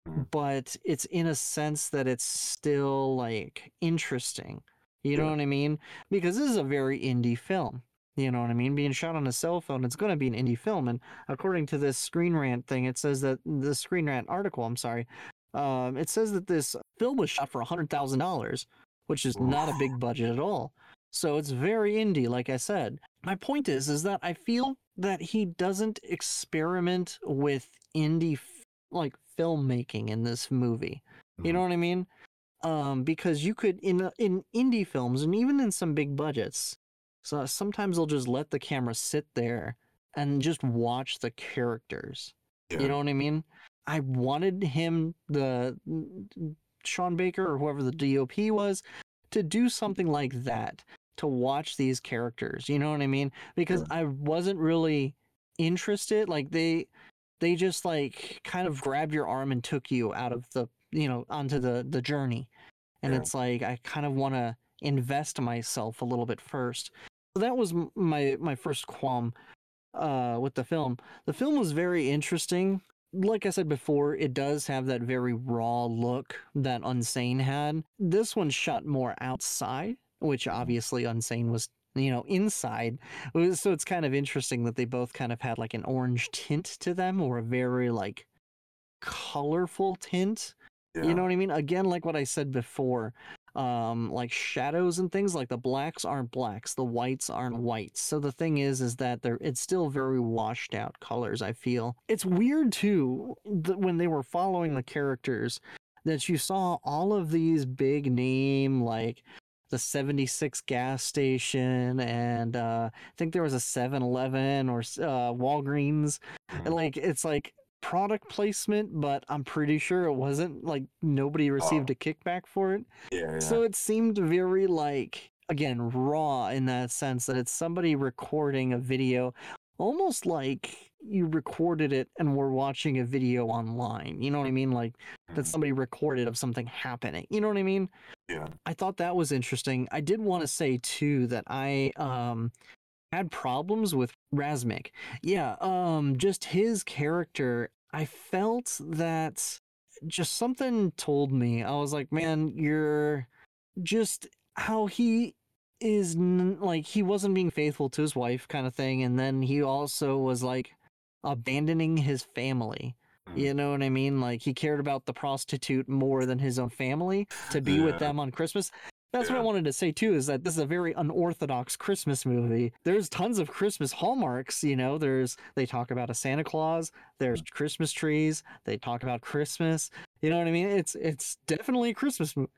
Mhm. but it's in a sense that it's still like interesting. You know Yeah. what I mean? Because this is a very indie film. You know what I mean? Being shot on a cell phone, it's going to be an indie film. And according to this Screen Rant thing, it says that the Screen Rant article, I'm sorry, um, it says that this film was shot for $100,000, which is not a big budget at all. So it's very indie, like I said. My point is, is that I feel that he doesn't experiment with indie f- like filmmaking in this movie. You know what I mean? Um, because you could in in indie films and even in some big budgets, so sometimes they'll just let the camera sit there and just watch the characters. Yeah. You know what I mean? I wanted him the Sean Baker or whoever the DOP was to do something like that to watch these characters. You know what I mean? Because I wasn't really interested. Like they they just like kind of grabbed your arm and took you out of the you know onto the the journey. And Yeah. it's like I kind of want to invest myself a little bit first. So that was my my first qualm uh with the film. The film was very interesting. Like I said before, it does have that very raw look that Unsane had. This one shot more outside, which mm-hmm. obviously Unsane was, you know, inside. So it's kind of interesting that they both kind of had like an orange tint to them or a very like colorful tint. Yeah. You know what I mean? Again, like what I said before, um, like shadows and things, like the blacks aren't blacks, the whites aren't whites. So the thing is, is that they're it's still very washed out colors. I feel it's weird too that when they were following the characters that you saw all of these big name like the 76 gas station and uh, I think there was a 7-Eleven or uh, Walgreens and like it's like product placement but i'm pretty sure it wasn't like nobody received Oh. a kickback for it yeah, yeah. so it seemed very like again raw in that sense that it's somebody recording a video almost like you recorded it and were watching a video online you know what i mean like that Mhm. somebody recorded of something happening you know what i mean yeah. I thought that was interesting. I did want to say too that I um had problems with Razmik. Yeah, um just his character, I felt that just something told me. I was like, "Man, you're just how he is n- like he wasn't being faithful to his wife kind of thing and then he also was like abandoning his family Mhm. you know what I mean? Like he cared about the prostitute more than his own family to be with them on Christmas. That's what I wanted to say too is that this is a very unorthodox Christmas movie. There's tons of Christmas hallmarks, you know. There's they talk about a Santa Claus, there's mm. Christmas trees, they talk about Christmas. You know what I mean? It's it's definitely a Christmas movie.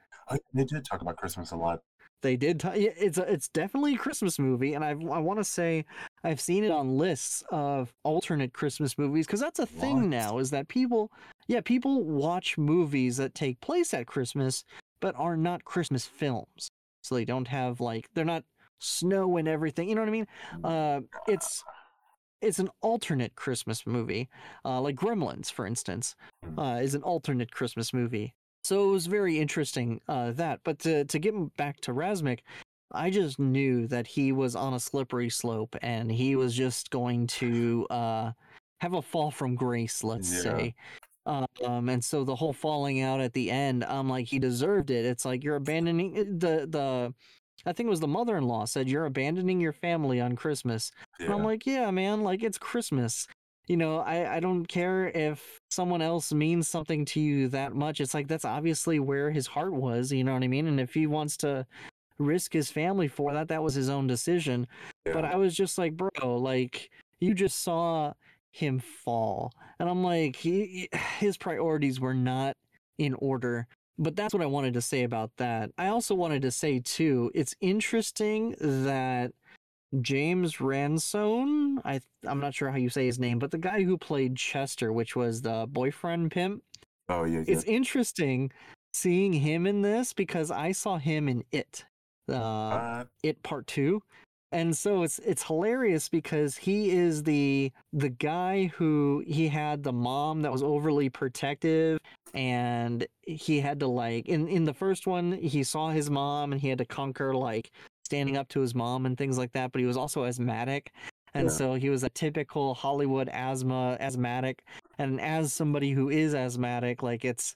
They did talk about Christmas a lot. They did. T- yeah, it's a, it's definitely a Christmas movie, and I I want to say I've seen it on lists of alternate Christmas movies because that's a thing What? now. Is that people, yeah, people watch movies that take place at Christmas but are not Christmas films, so they don't have like they're not snow and everything. You know what I mean? Uh, it's it's an alternate Christmas movie, uh, like Gremlins, for instance, uh, is an alternate Christmas movie. So it was very interesting uh, that. But to to get back to Razmik, I just knew that he was on a slippery slope and he was just going to uh, have a fall from grace, let's Yeah. say. Um, and so the whole falling out at the end, I'm like, he deserved it. It's like you're abandoning eh, the the. I think it was the mother-in-law said you're abandoning your family on Christmas. And I'm like, yeah, man, like it's Christmas. You know, I, I don't care if someone else means something to you that much. It's like that's obviously where his heart was, you know what I mean? And if he wants to risk his family for that, that was his own decision. But. I was just like, bro, like you just saw him fall. And I'm like, he, his priorities were not in order. But that's what I wanted to say about that. I also wanted to say too, it's interesting that James Ransone, I I'm not sure how you say his name, but the guy who played Chester, which was the boyfriend pimp, oh yeah. yeah. it's interesting seeing him in this because I saw him in It, uh, Uh, It Part Two, and so it's it's hilarious because he is the the guy who he had the mom that was overly protective and he had to like in in the first one he saw his mom and he had to conquer like standing up to his mom and things like that but he was also asthmatic. And Yeah. so he was a typical hollywood asthma asthmatic. And as somebody who is asthmatic like it's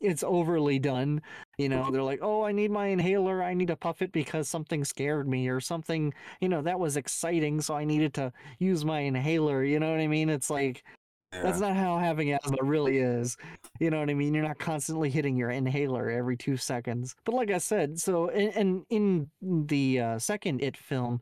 it's overly done you know they're like oh i need my inhaler i need to puff it because something scared me or something you know that was exciting so i needed to use my inhaler you know what i mean it's like yeah. that's not how having asthma really is. You know what I mean? You're not constantly hitting your inhaler every two seconds. But like I said, so and, and in the uh, second It film,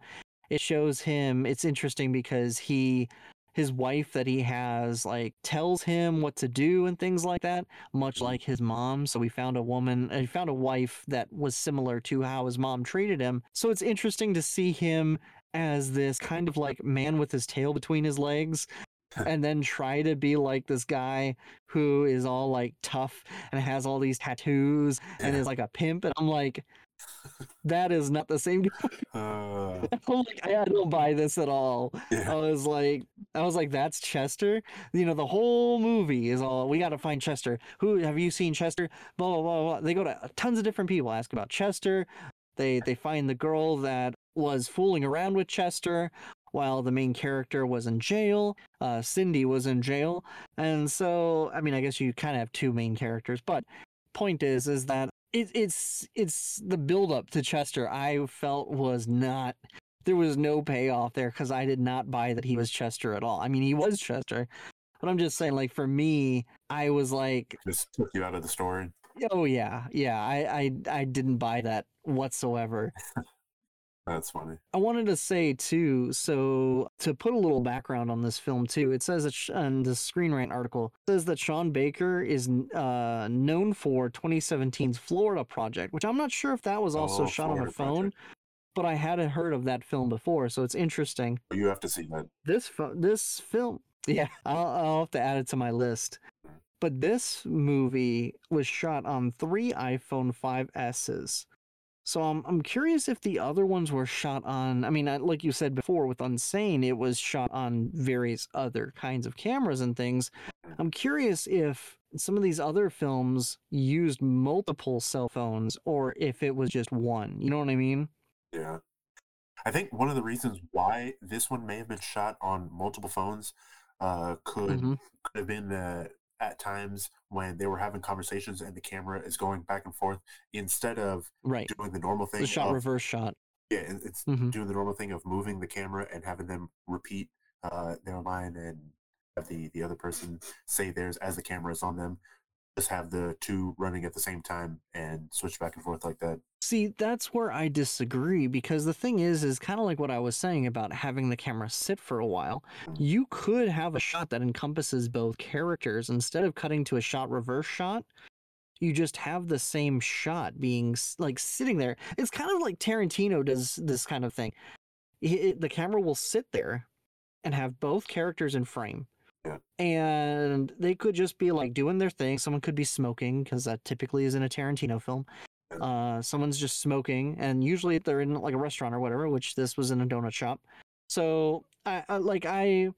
it shows him. It's interesting because he, his wife that he has, like tells him what to do and things like that, much like his mom. So we found a woman, uh, he found a wife that was similar to how his mom treated him. So it's interesting to see him as this kind of like man with his tail between his legs and then try to be like this guy who is all like tough and has all these tattoos and Yeah. is like a pimp. And I'm like, that is not the same. Uh, I'm like, I I don't buy this at all. yeah. I was like, I was like, that's Chester. You know, the whole movie is all we got to find Chester. Who have you seen Chester? Blah blah blah blah. They go to tons of different people, ask about Chester. They they find the girl that was fooling around with Chester while the main character was in jail. Uh, Cindy was in jail, and so I mean, I guess you kind of have two main characters, but point is, is that it, it's it's the build up to Chester. I felt was not there was no payoff there because I did not buy that he was Chester at all. I mean, he was Chester, but I'm just saying, like for me, I was like, Just took you out of the story. oh yeah, yeah, I I I didn't buy that whatsoever. That's funny. I wanted to say too, so to put a little background on this film too, it says that sh- in the Screen Rant article says that Sean Baker is uh, known for 2017's Florida Project, which I'm not sure if that was also Oh, shot on a phone, Project. but I hadn't heard of that film before, so it's interesting. You have to see that. This fo- this film, yeah, I'll, I'll have to add it to my list. But this movie was shot on three iPhone 5s's. So I'm I'm curious if the other ones were shot on. I mean, like you said before with Unsane, it was shot on various other kinds of cameras and things. I'm curious if some of these other films used multiple cell phones or if it was just one. You know what I mean? Yeah. I think one of the reasons why this one may have been shot on multiple phones uh, could Mhm. could have been uh, at times when they were having conversations and the camera is going back and forth instead of Right. doing the normal thing. The shot of, reverse shot. Yeah, it- it's Mhm. doing the normal thing of moving the camera and having them repeat uh, their line and have the the other person say theirs as the camera is on them. Just have the two running at the same time and switch back and forth like that. See, that's where I disagree because the thing is, is kind of like what I was saying about having the camera sit for a while. You could have a shot that encompasses both characters instead of cutting to a shot reverse shot. You just have the same shot being like sitting there. It's kind of like Tarantino does this kind of thing. He- it- the camera will sit there and have both characters in frame. And they could just be like doing their thing. Someone could be smoking because that typically is in a Tarantino film uh, someone's just smoking, and usually they're in like a restaurant or whatever, which this was in a donut shop. So, I, I like I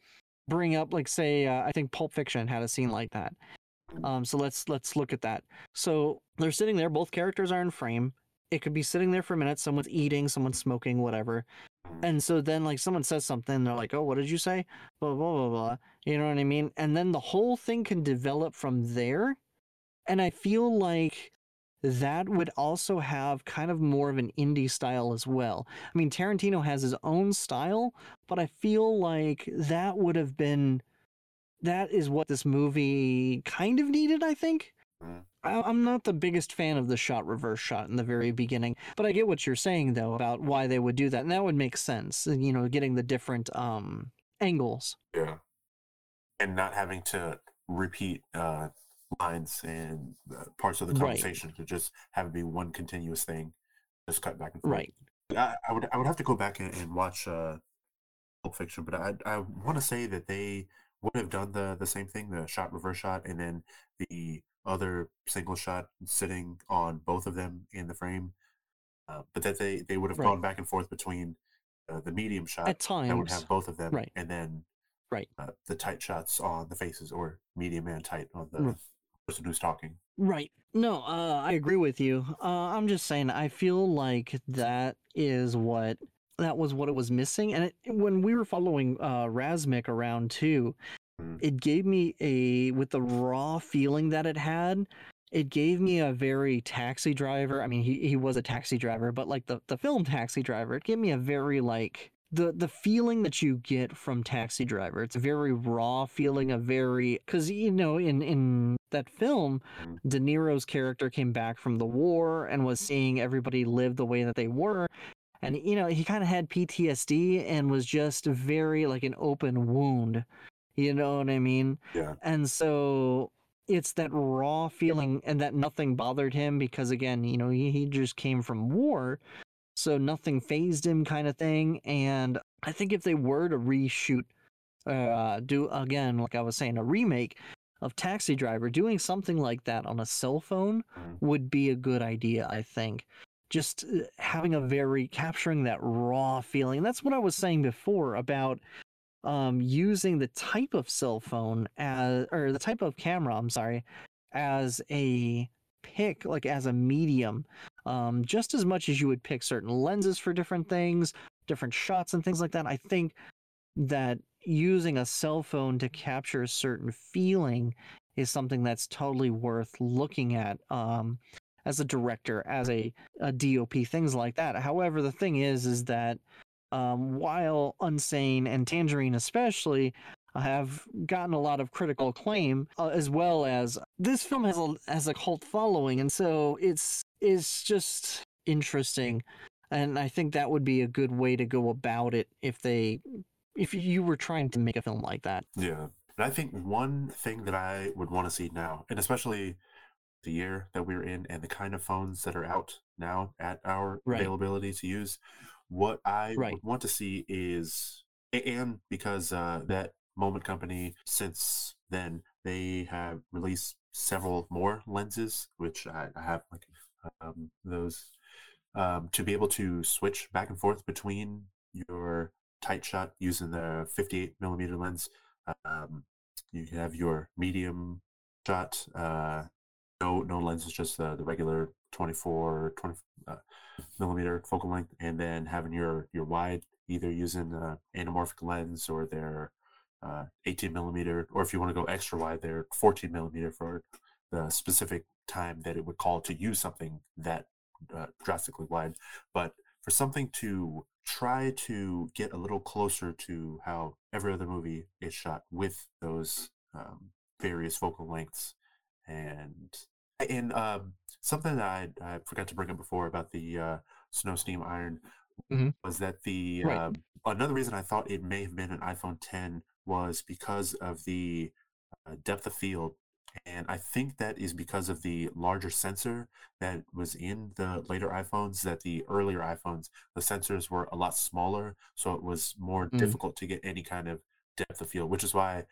bring up like say uh, I think Pulp Fiction had a scene like that. Um, so let's let's look at that. So they're sitting there, both characters are in frame. It could be sitting there for a minute. Someone's eating, someone's smoking, whatever. And so then like someone says something, they're like, "Oh, what did you say?" Blah blah blah blah. You know what I mean? And then the whole thing can develop from there. And I feel like that would also have kind of more of an indie style as well. I mean, Tarantino has his own style, but I feel like that would have been that is what this movie kind of needed, I think. Mm. I- I'm not the biggest fan of the shot reverse shot in the very beginning, but I get what you're saying though about why they would do that, and that would make sense. You know, getting the different um angles. Yeah. And not having to repeat uh, lines and uh, parts of the Right. conversation to just have it be one continuous thing, just cut back and forth. Right. I, I would I would have to go back and, and watch uh, Pulp Fiction, but I I want to say that they would have done the the same thing, the shot reverse shot, and then the other single shot sitting on both of them in the frame, uh, but that they they would have Right. gone back and forth between uh, the medium shot At times that would have both of them, Right. and then Right. uh, the tight shots on the faces or medium and tight on the Mm. Person who's talking. Right. No, uh, I agree with you. Uh, I'm just saying, I feel like that is what that was what it was missing. And it, when we were following uh, Razmik around too, Mm. it gave me a with the raw feeling that it had. It gave me a very taxi driver. I mean, he, he was a taxi driver, but like the, the film Taxi Driver, it gave me a very like the the feeling that you get from Taxi Driver. It's a very raw feeling, a very because you know in in that film, Mm. De Niro's character came back from the war and was seeing everybody live the way that they were. And, you know, he kind of had PTSD and was just very like an open wound. You know what I mean? Yeah. And so it's that raw feeling and that nothing bothered him because, again, you know, he, he just came from war. So nothing phased him kind of thing. And I think if they were to reshoot uh, do again, like I was saying, a remake of Taxi Driver, doing something like that on a cell phone Mhm. would be a good idea, I think. Just uh, having a very capturing that raw feeling. That's what I was saying before about um, using the type of cell phone as, or the type of camera, I'm sorry, as a pick, like as a medium, um, just as much as you would pick certain lenses for different things, different shots and things like that. I think that using a cell phone to capture a certain feeling is something that's totally worth looking at um, as a director, as a, a DOP, things like that. However, the thing is, is that um, while Unsane and Tangerine especially have gotten a lot of critical acclaim, uh, as well as this film has a has a cult following, and so it's it's just interesting, and I think that would be a good way to go about it if they if you were trying to make a film like that. Yeah. And I think one thing that I would want to see now, and especially the year that we're in and the kind of phones that are out now at our Right. availability to use, what I Right. would want to see is, and because uh, that Moment Company, since then, they have released several more lenses, which I, I have like um, those um, to be able to switch back and forth between your tight shot using the 58 millimeter lens. Um, you have your medium shot, uh, no no lenses, just uh, the regular 24 20 uh, millimeter focal length, and then having your your wide either using uh, anamorphic lens or their uh, 18 millimeter, or if you want to go extra wide, they're 14 millimeter for the specific time that it would call to use something that uh, drastically wide. But for something to try to get a little closer to how every other movie is shot with those um, various focal lengths and and um, something that I, I forgot to bring up before about the uh, snow steam iron Mhm. was that the Right. um, another reason I thought it may have been an iPhone 10 was because of the uh, depth of field and I think that is because of the larger sensor that was in the later iPhones. That the earlier iPhones, the sensors were a lot smaller, so it was more Mm. difficult to get any kind of depth of field. Which is why,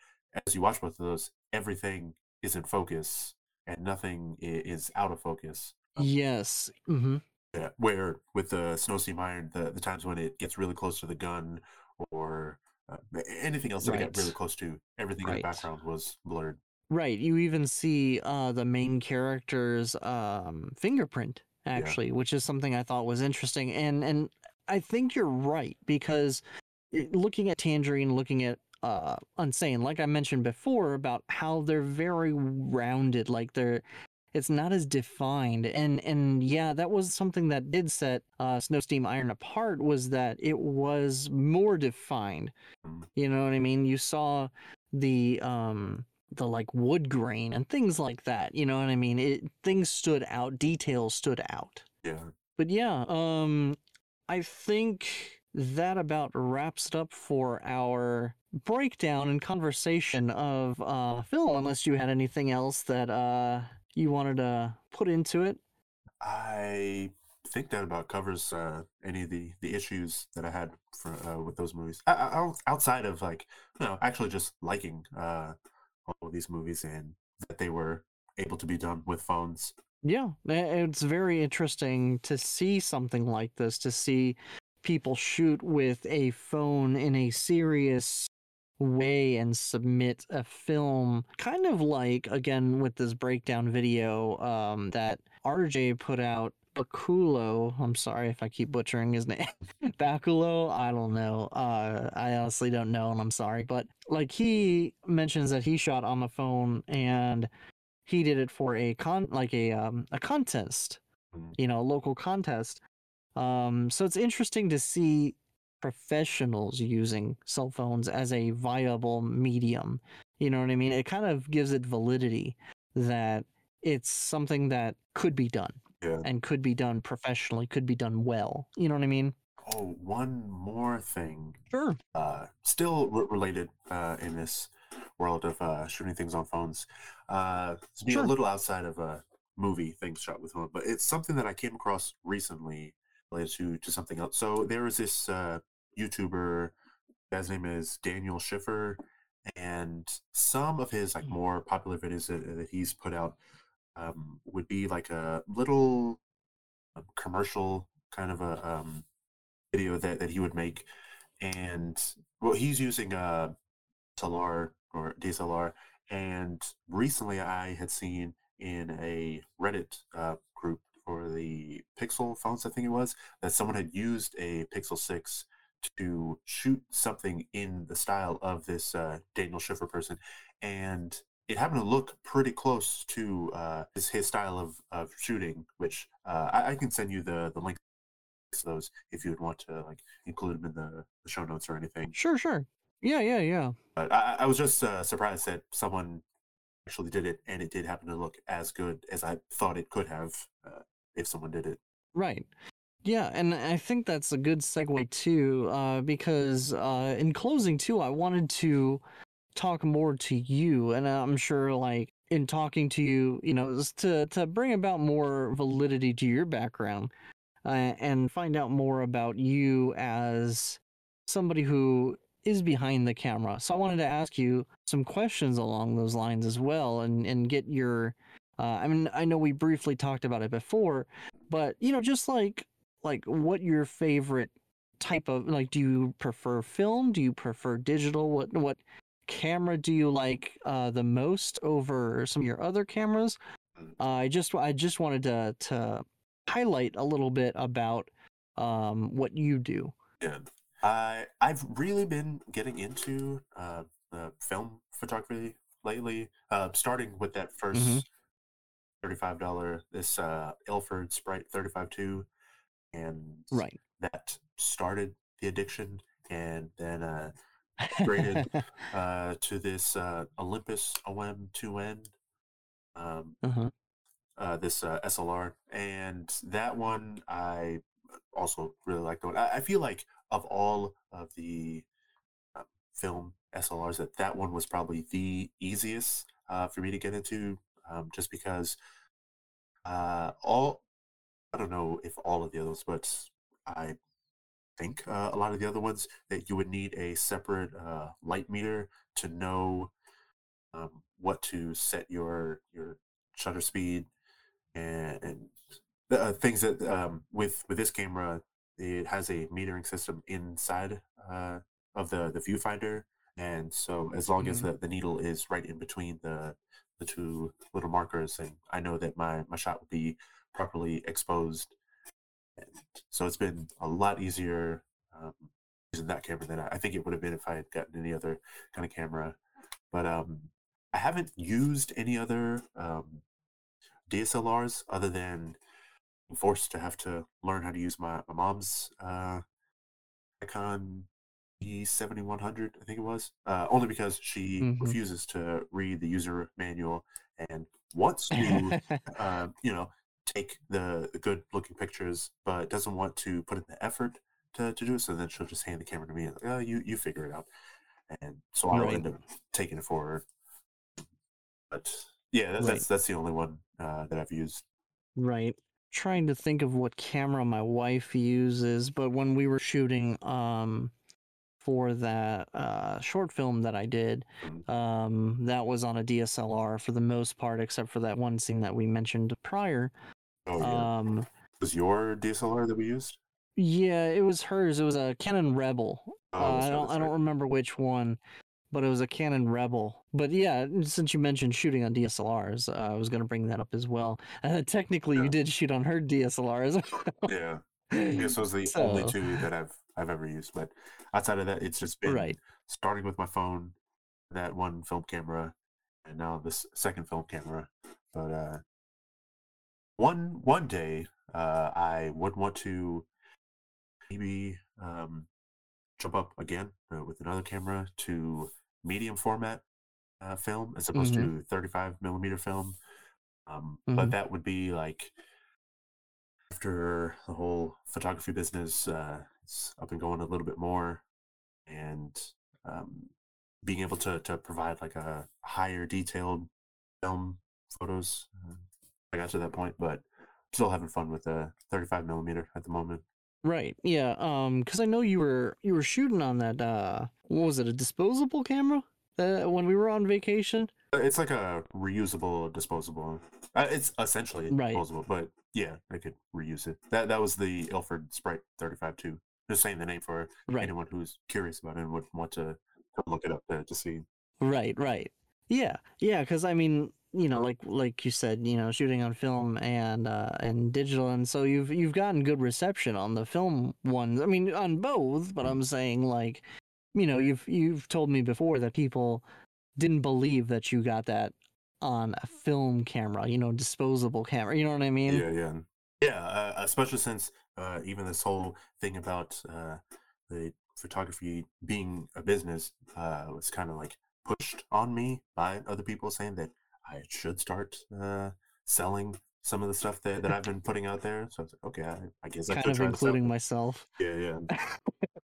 as you watch both of those, everything is in focus and nothing is out of focus. Yes. hmm Yeah, where with the Snow Steam Iron, the, the times when it gets really close to the gun or uh, anything else that it got really close to, everything in the background was blurred. Right. You even see uh, the main character's um, fingerprint, actually, which is something I thought was interesting. And and I think you're right because looking at Tangerine, looking at uh, Unsane, like I mentioned before about how they're very rounded, like they're it's not as defined. And and yeah that was something that did set uh snow steam iron apart was that it was more defined. You know what i mean? You saw the um the like wood grain and things like that. You know what i mean? It things stood out details stood out. Yeah. but yeah um i think that about wraps it up for our breakdown and conversation of uh film unless you had anything else that uh you wanted to put into it I think that about covers uh, any of the, the issues that I had for, uh, with those movies. I, I, outside of like, you know, actually just liking uh, all of these movies and that they were able to be done with phones. Yeah, it's very interesting to see something like this, to see people shoot with a phone in a serious way and submit a film kind of like again with this breakdown video um that RJ put out Baculo, I'm sorry if I keep butchering his name. Baculo, I don't know. Uh I honestly don't know and I'm sorry, but like he mentions that he shot on the phone and he did it for a con like a um a contest Mm. you know a local contest um so it's interesting to see professionals using cell phones as a viable medium you know what i mean it kind of gives it validity that it's something that could be done Yeah. and could be done professionally could be done well you know what i mean Oh, one more thing, sure uh, still re- related uh, in this world of uh, shooting things on phones. Uh, it's being Sure. a little outside of a movie things shot with phone, but it's something that I came across recently related to to something else. So there was this uh, YouTuber His name is Daniel Schiffer, and some of his like Mm. more popular videos that, that he's put out um, would be like a little um, commercial kind of a um, video that, that he would make, and well, he's using a DSLR or DSLR, and recently I had seen in a Reddit uh, group for the Pixel phones, I think it was, that someone had used a Pixel 6 to shoot something in the style of this uh, Daniel Schiffer person, and it happened to look pretty close to uh, his, his style of, of shooting, which uh, I, I can send you the, the link to those if you would want to like include them in the, the show notes or anything. Sure, sure. Yeah, yeah, yeah. But I, I was just uh, surprised that someone actually did it, and it did happen to look as good as I thought it could have uh, if someone did it. Right. Yeah, and I think that's a good segue too, uh, because uh, in closing too, I wanted to talk more to you, and I'm sure like in talking to you, you know, to to bring about more validity to your background, uh, and find out more about you as somebody who is behind the camera. So I wanted to ask you some questions along those lines as well, and and get your. Uh, I mean, I know we briefly talked about it before, but you know, just like like what your favorite type of like do you prefer film? Do you prefer digital? What what camera do you like uh the most over some of your other cameras? Uh, i just i just wanted to to highlight a little bit about um what you do. And I I've really been getting into uh, the film photography lately. Uh, starting with that 1st Mhm. thirty-five dollar this uh, Ilford Sprite thirty-five two, and right that started the addiction, and then uh, Graded. uh, to this uh, Olympus OM two N. Um, uh-huh. uh, this uh, SLR, and that one I also really like. The one I, I feel like of all of the uh, film SLRs, that that one was probably the easiest uh, for me to get into, um, just because uh, all I don't know if all of the others, but I think uh, a lot of the other ones that you would need a separate uh, light meter to know um, what to set your your shutter speed and, and the, uh, things that um, with with this camera it has a metering system inside uh, of the the viewfinder and so as long as Mhm. the, the needle is right in between the the two little markers and i know that my my shot would be properly exposed and so it's been a lot easier um, using that camera than I, I think it would have been if i had gotten any other kind of camera but um i haven't used any other um DSLRs other than I'm forced to have to learn how to use my, my mom's uh, Nikon D7100, I think it was, uh, only because she Mhm. refuses to read the user manual and wants to, uh, you know, take the, the good looking pictures, but doesn't want to put in the effort to, to do it. So then she'll just hand the camera to me and like, oh, you, you figure it out. And so I'll Right. end up taking it for her. But yeah, that, Right. that's that's the only one uh, that I've used. Right. Trying to think of what camera my wife uses, but when we were shooting um for that uh short film that I did, Mhm. um that was on a DSLR for the most part except for that one scene that we mentioned prior. Oh yeah, Um was your DSLR that we used? yeah, it was hers. It was a Canon Rebel. Oh, Uh, I don't I don't remember which one, but it was a Canon Rebel. But yeah, since you mentioned shooting on DSLRs, uh, I was going to bring that up as well. Uh, technically, Yeah. you did shoot on her DSLR as well. Yeah, those are the only two that I've I've ever used. But outside of that, it's just been Right. starting with my phone, that one film camera, and now this second film camera. But uh, one one day, uh, I would want to maybe um, jump up again uh, with another camera to medium format uh, film as opposed to 35 millimeter film. Um, But Mhm. that would be like after the whole photography business uh, is up and going a little bit more, and um, being able to to provide like a higher detailed film photos. I got to that point, but still having fun with the 35 millimeter at the moment. Right. Yeah. Um, because I know you were you were shooting on that. Uh, what was it? A disposable camera? Uh, when we were on vacation. Uh, It's like a reusable, disposable. Uh, it's essentially Right. disposable, but yeah, I could reuse it. That that was the Ilford Sprite 35 2. Just saying the name for Right. anyone who's curious about it and would want to, to look it up to, to see. Right. Right. Yeah. Yeah. Because I mean, you know, like like you said, you know, shooting on film and uh and digital, and so you've you've gotten good reception on the film ones. I mean, on both, but I'm saying like, you know, you've you've told me before that people didn't believe that you got that on a film camera, you know, disposable camera. You know what I mean? Yeah, yeah, yeah. Uh, especially since uh, even this whole thing about uh, the photography being a business uh, was kind of like pushed on me by other people saying that I should start uh, selling some of the stuff that, that I've been putting out there. So I was like, okay, I, I guess I kind of including myself. Yeah,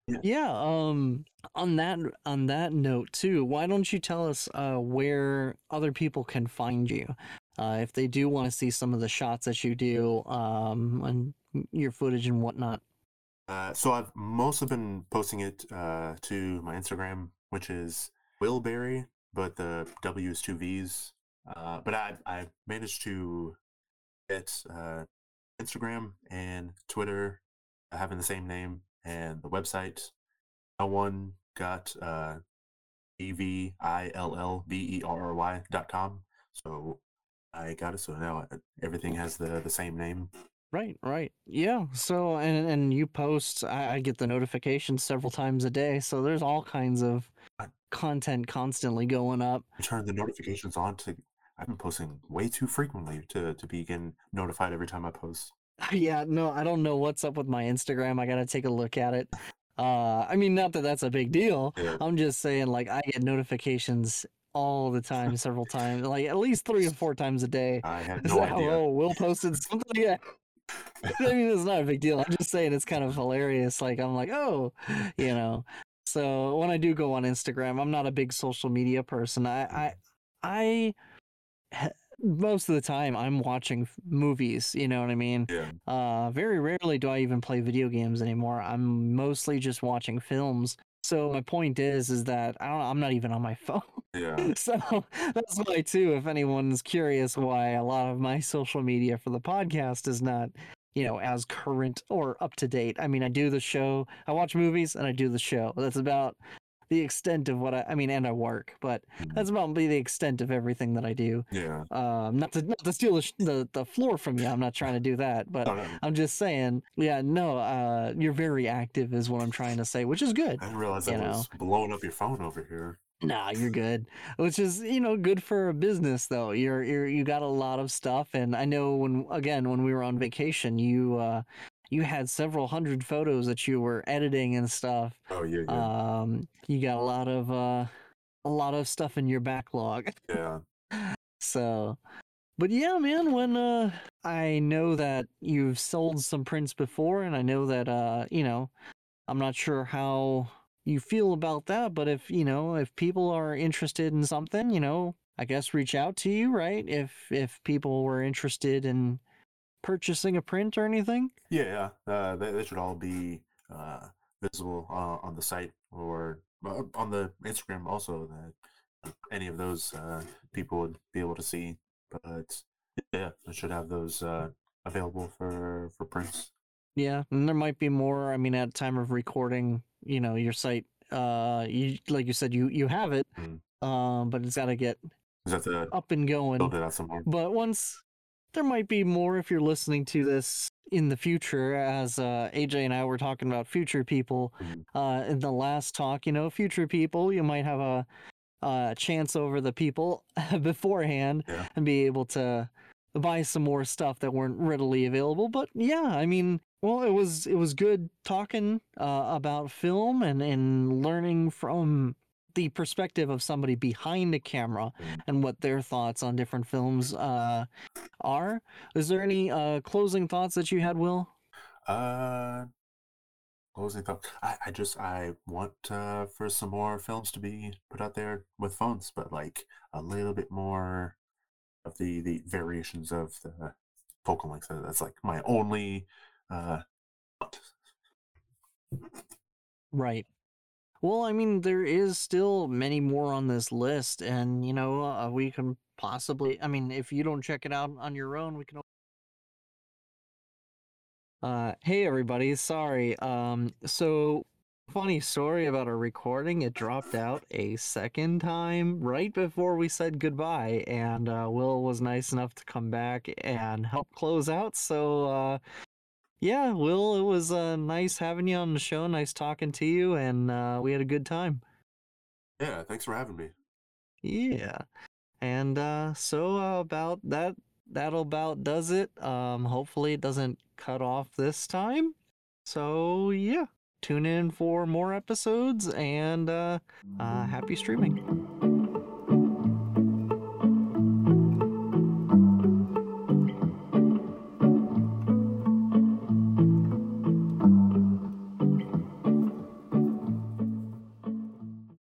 yeah. Yeah, um on that on that note too, why don't you tell us uh where other people can find you? Uh if they do want to see some of the shots that you do, um and your footage and whatnot. Uh, so I've mostly been posting it uh, to my Instagram, which is Willberry, but the W is two V's. Uh, but I I managed to get uh, Instagram and Twitter having the same name, and the website. No one got uh, E V I L L B E R R Y dot com. So I got it. So now uh, everything has the the same name. Right, right. Yeah. So and and you post I, I get the notifications several times a day, so there's all kinds of content constantly going up. turn the notifications on to I've been posting way too frequently to to be getting notified every time I post. Yeah, no, I don't know what's up with my Instagram. I gotta take a look at it. Uh, I mean, not that that's a big deal. Yeah. I'm just saying, like, I get notifications all the time, several times, like at least three or four times a day. I had It's no like, idea. Oh, Will posted something. Yeah. I mean, it's not a big deal. I'm just saying it's kind of hilarious. Like, I'm like, oh, you know. So when I do go on Instagram, I'm not a big social media person. I, I, I, most of the time I'm watching movies. You know what I mean? Yeah. Uh, very rarely do I even play video games anymore. I'm mostly just watching films. So my point is, is that I don't. I'm not even on my phone. Yeah. so that's why too. If anyone's curious, why a lot of my social media for the podcast is not, you know, as current or up to date. I mean, I do the show. I watch movies and I do the show. That's about the extent of what I. I mean, and I work, but Mhm. that's about be the extent of everything that I do. Yeah. Um, not to not to steal the, the the floor from you. I'm not trying to do that, but no, I'm just saying, yeah, no, uh, you're very active, is what I'm trying to say, which is good. I didn't realize you I was blowing up your phone over here. Nah, you're good. Which is, you know, good for a business though. You're you're you got a lot of stuff, and I know when again when we were on vacation, you uh, you had several hundred photos that you were editing and stuff. Oh yeah, yeah. Um, you got a lot of uh, a lot of stuff in your backlog. yeah. So, but yeah, man, when uh I know that you've sold some prints before and I know that uh, you know, I'm not sure how you feel about that, but if, you know, if people are interested in something, you know, I guess reach out to you, right? If if people were interested in purchasing a print or anything. Yeah, yeah. Uh, they, they should all be uh, visible uh, on the site or uh, on the Instagram also. That any of those uh, people would be able to see. But yeah, I should have those uh, available for for prints. Yeah, and there might be more. I mean, at time of recording, you know, your site uh you like you said you you have it Mm. um but it's got to get Is that the up and going build it out some more? But once there might be more if you're listening to this in the future, as uh, AJ and I were talking about future people Mhm. uh, in the last talk. You know, future people, you might have a, a chance over the people beforehand Yeah. and be able to buy some more stuff that weren't readily available. But yeah, I mean, well, it was it was good talking uh, about film and and learning from the perspective of somebody behind a camera Mm. and what their thoughts on different films uh, are. Is there any uh, closing thoughts that you had, Will? Uh, closing thought. I, I just I want uh, for some more films to be put out there with phones, but like a little bit more of the the variations of the focal length. Uh, That's like my only uh thought. Right. Well, I mean, there is still many more on this list, and you know, uh, we can possibly. I mean, if you don't check it out on your own, we can. Uh, hey everybody, sorry. Um, so funny story about our recording. It dropped out a second time right before we said goodbye, and uh, Will was nice enough to come back and help close out. So, uh, yeah, Will, it was uh, nice having you on the show. Nice talking to you, and uh, we had a good time. Yeah, thanks for having me. Yeah, and uh, so uh, about that, that'll about does it. Um, hopefully it doesn't cut off this time. So yeah, tune in for more episodes, and uh, uh, happy streaming.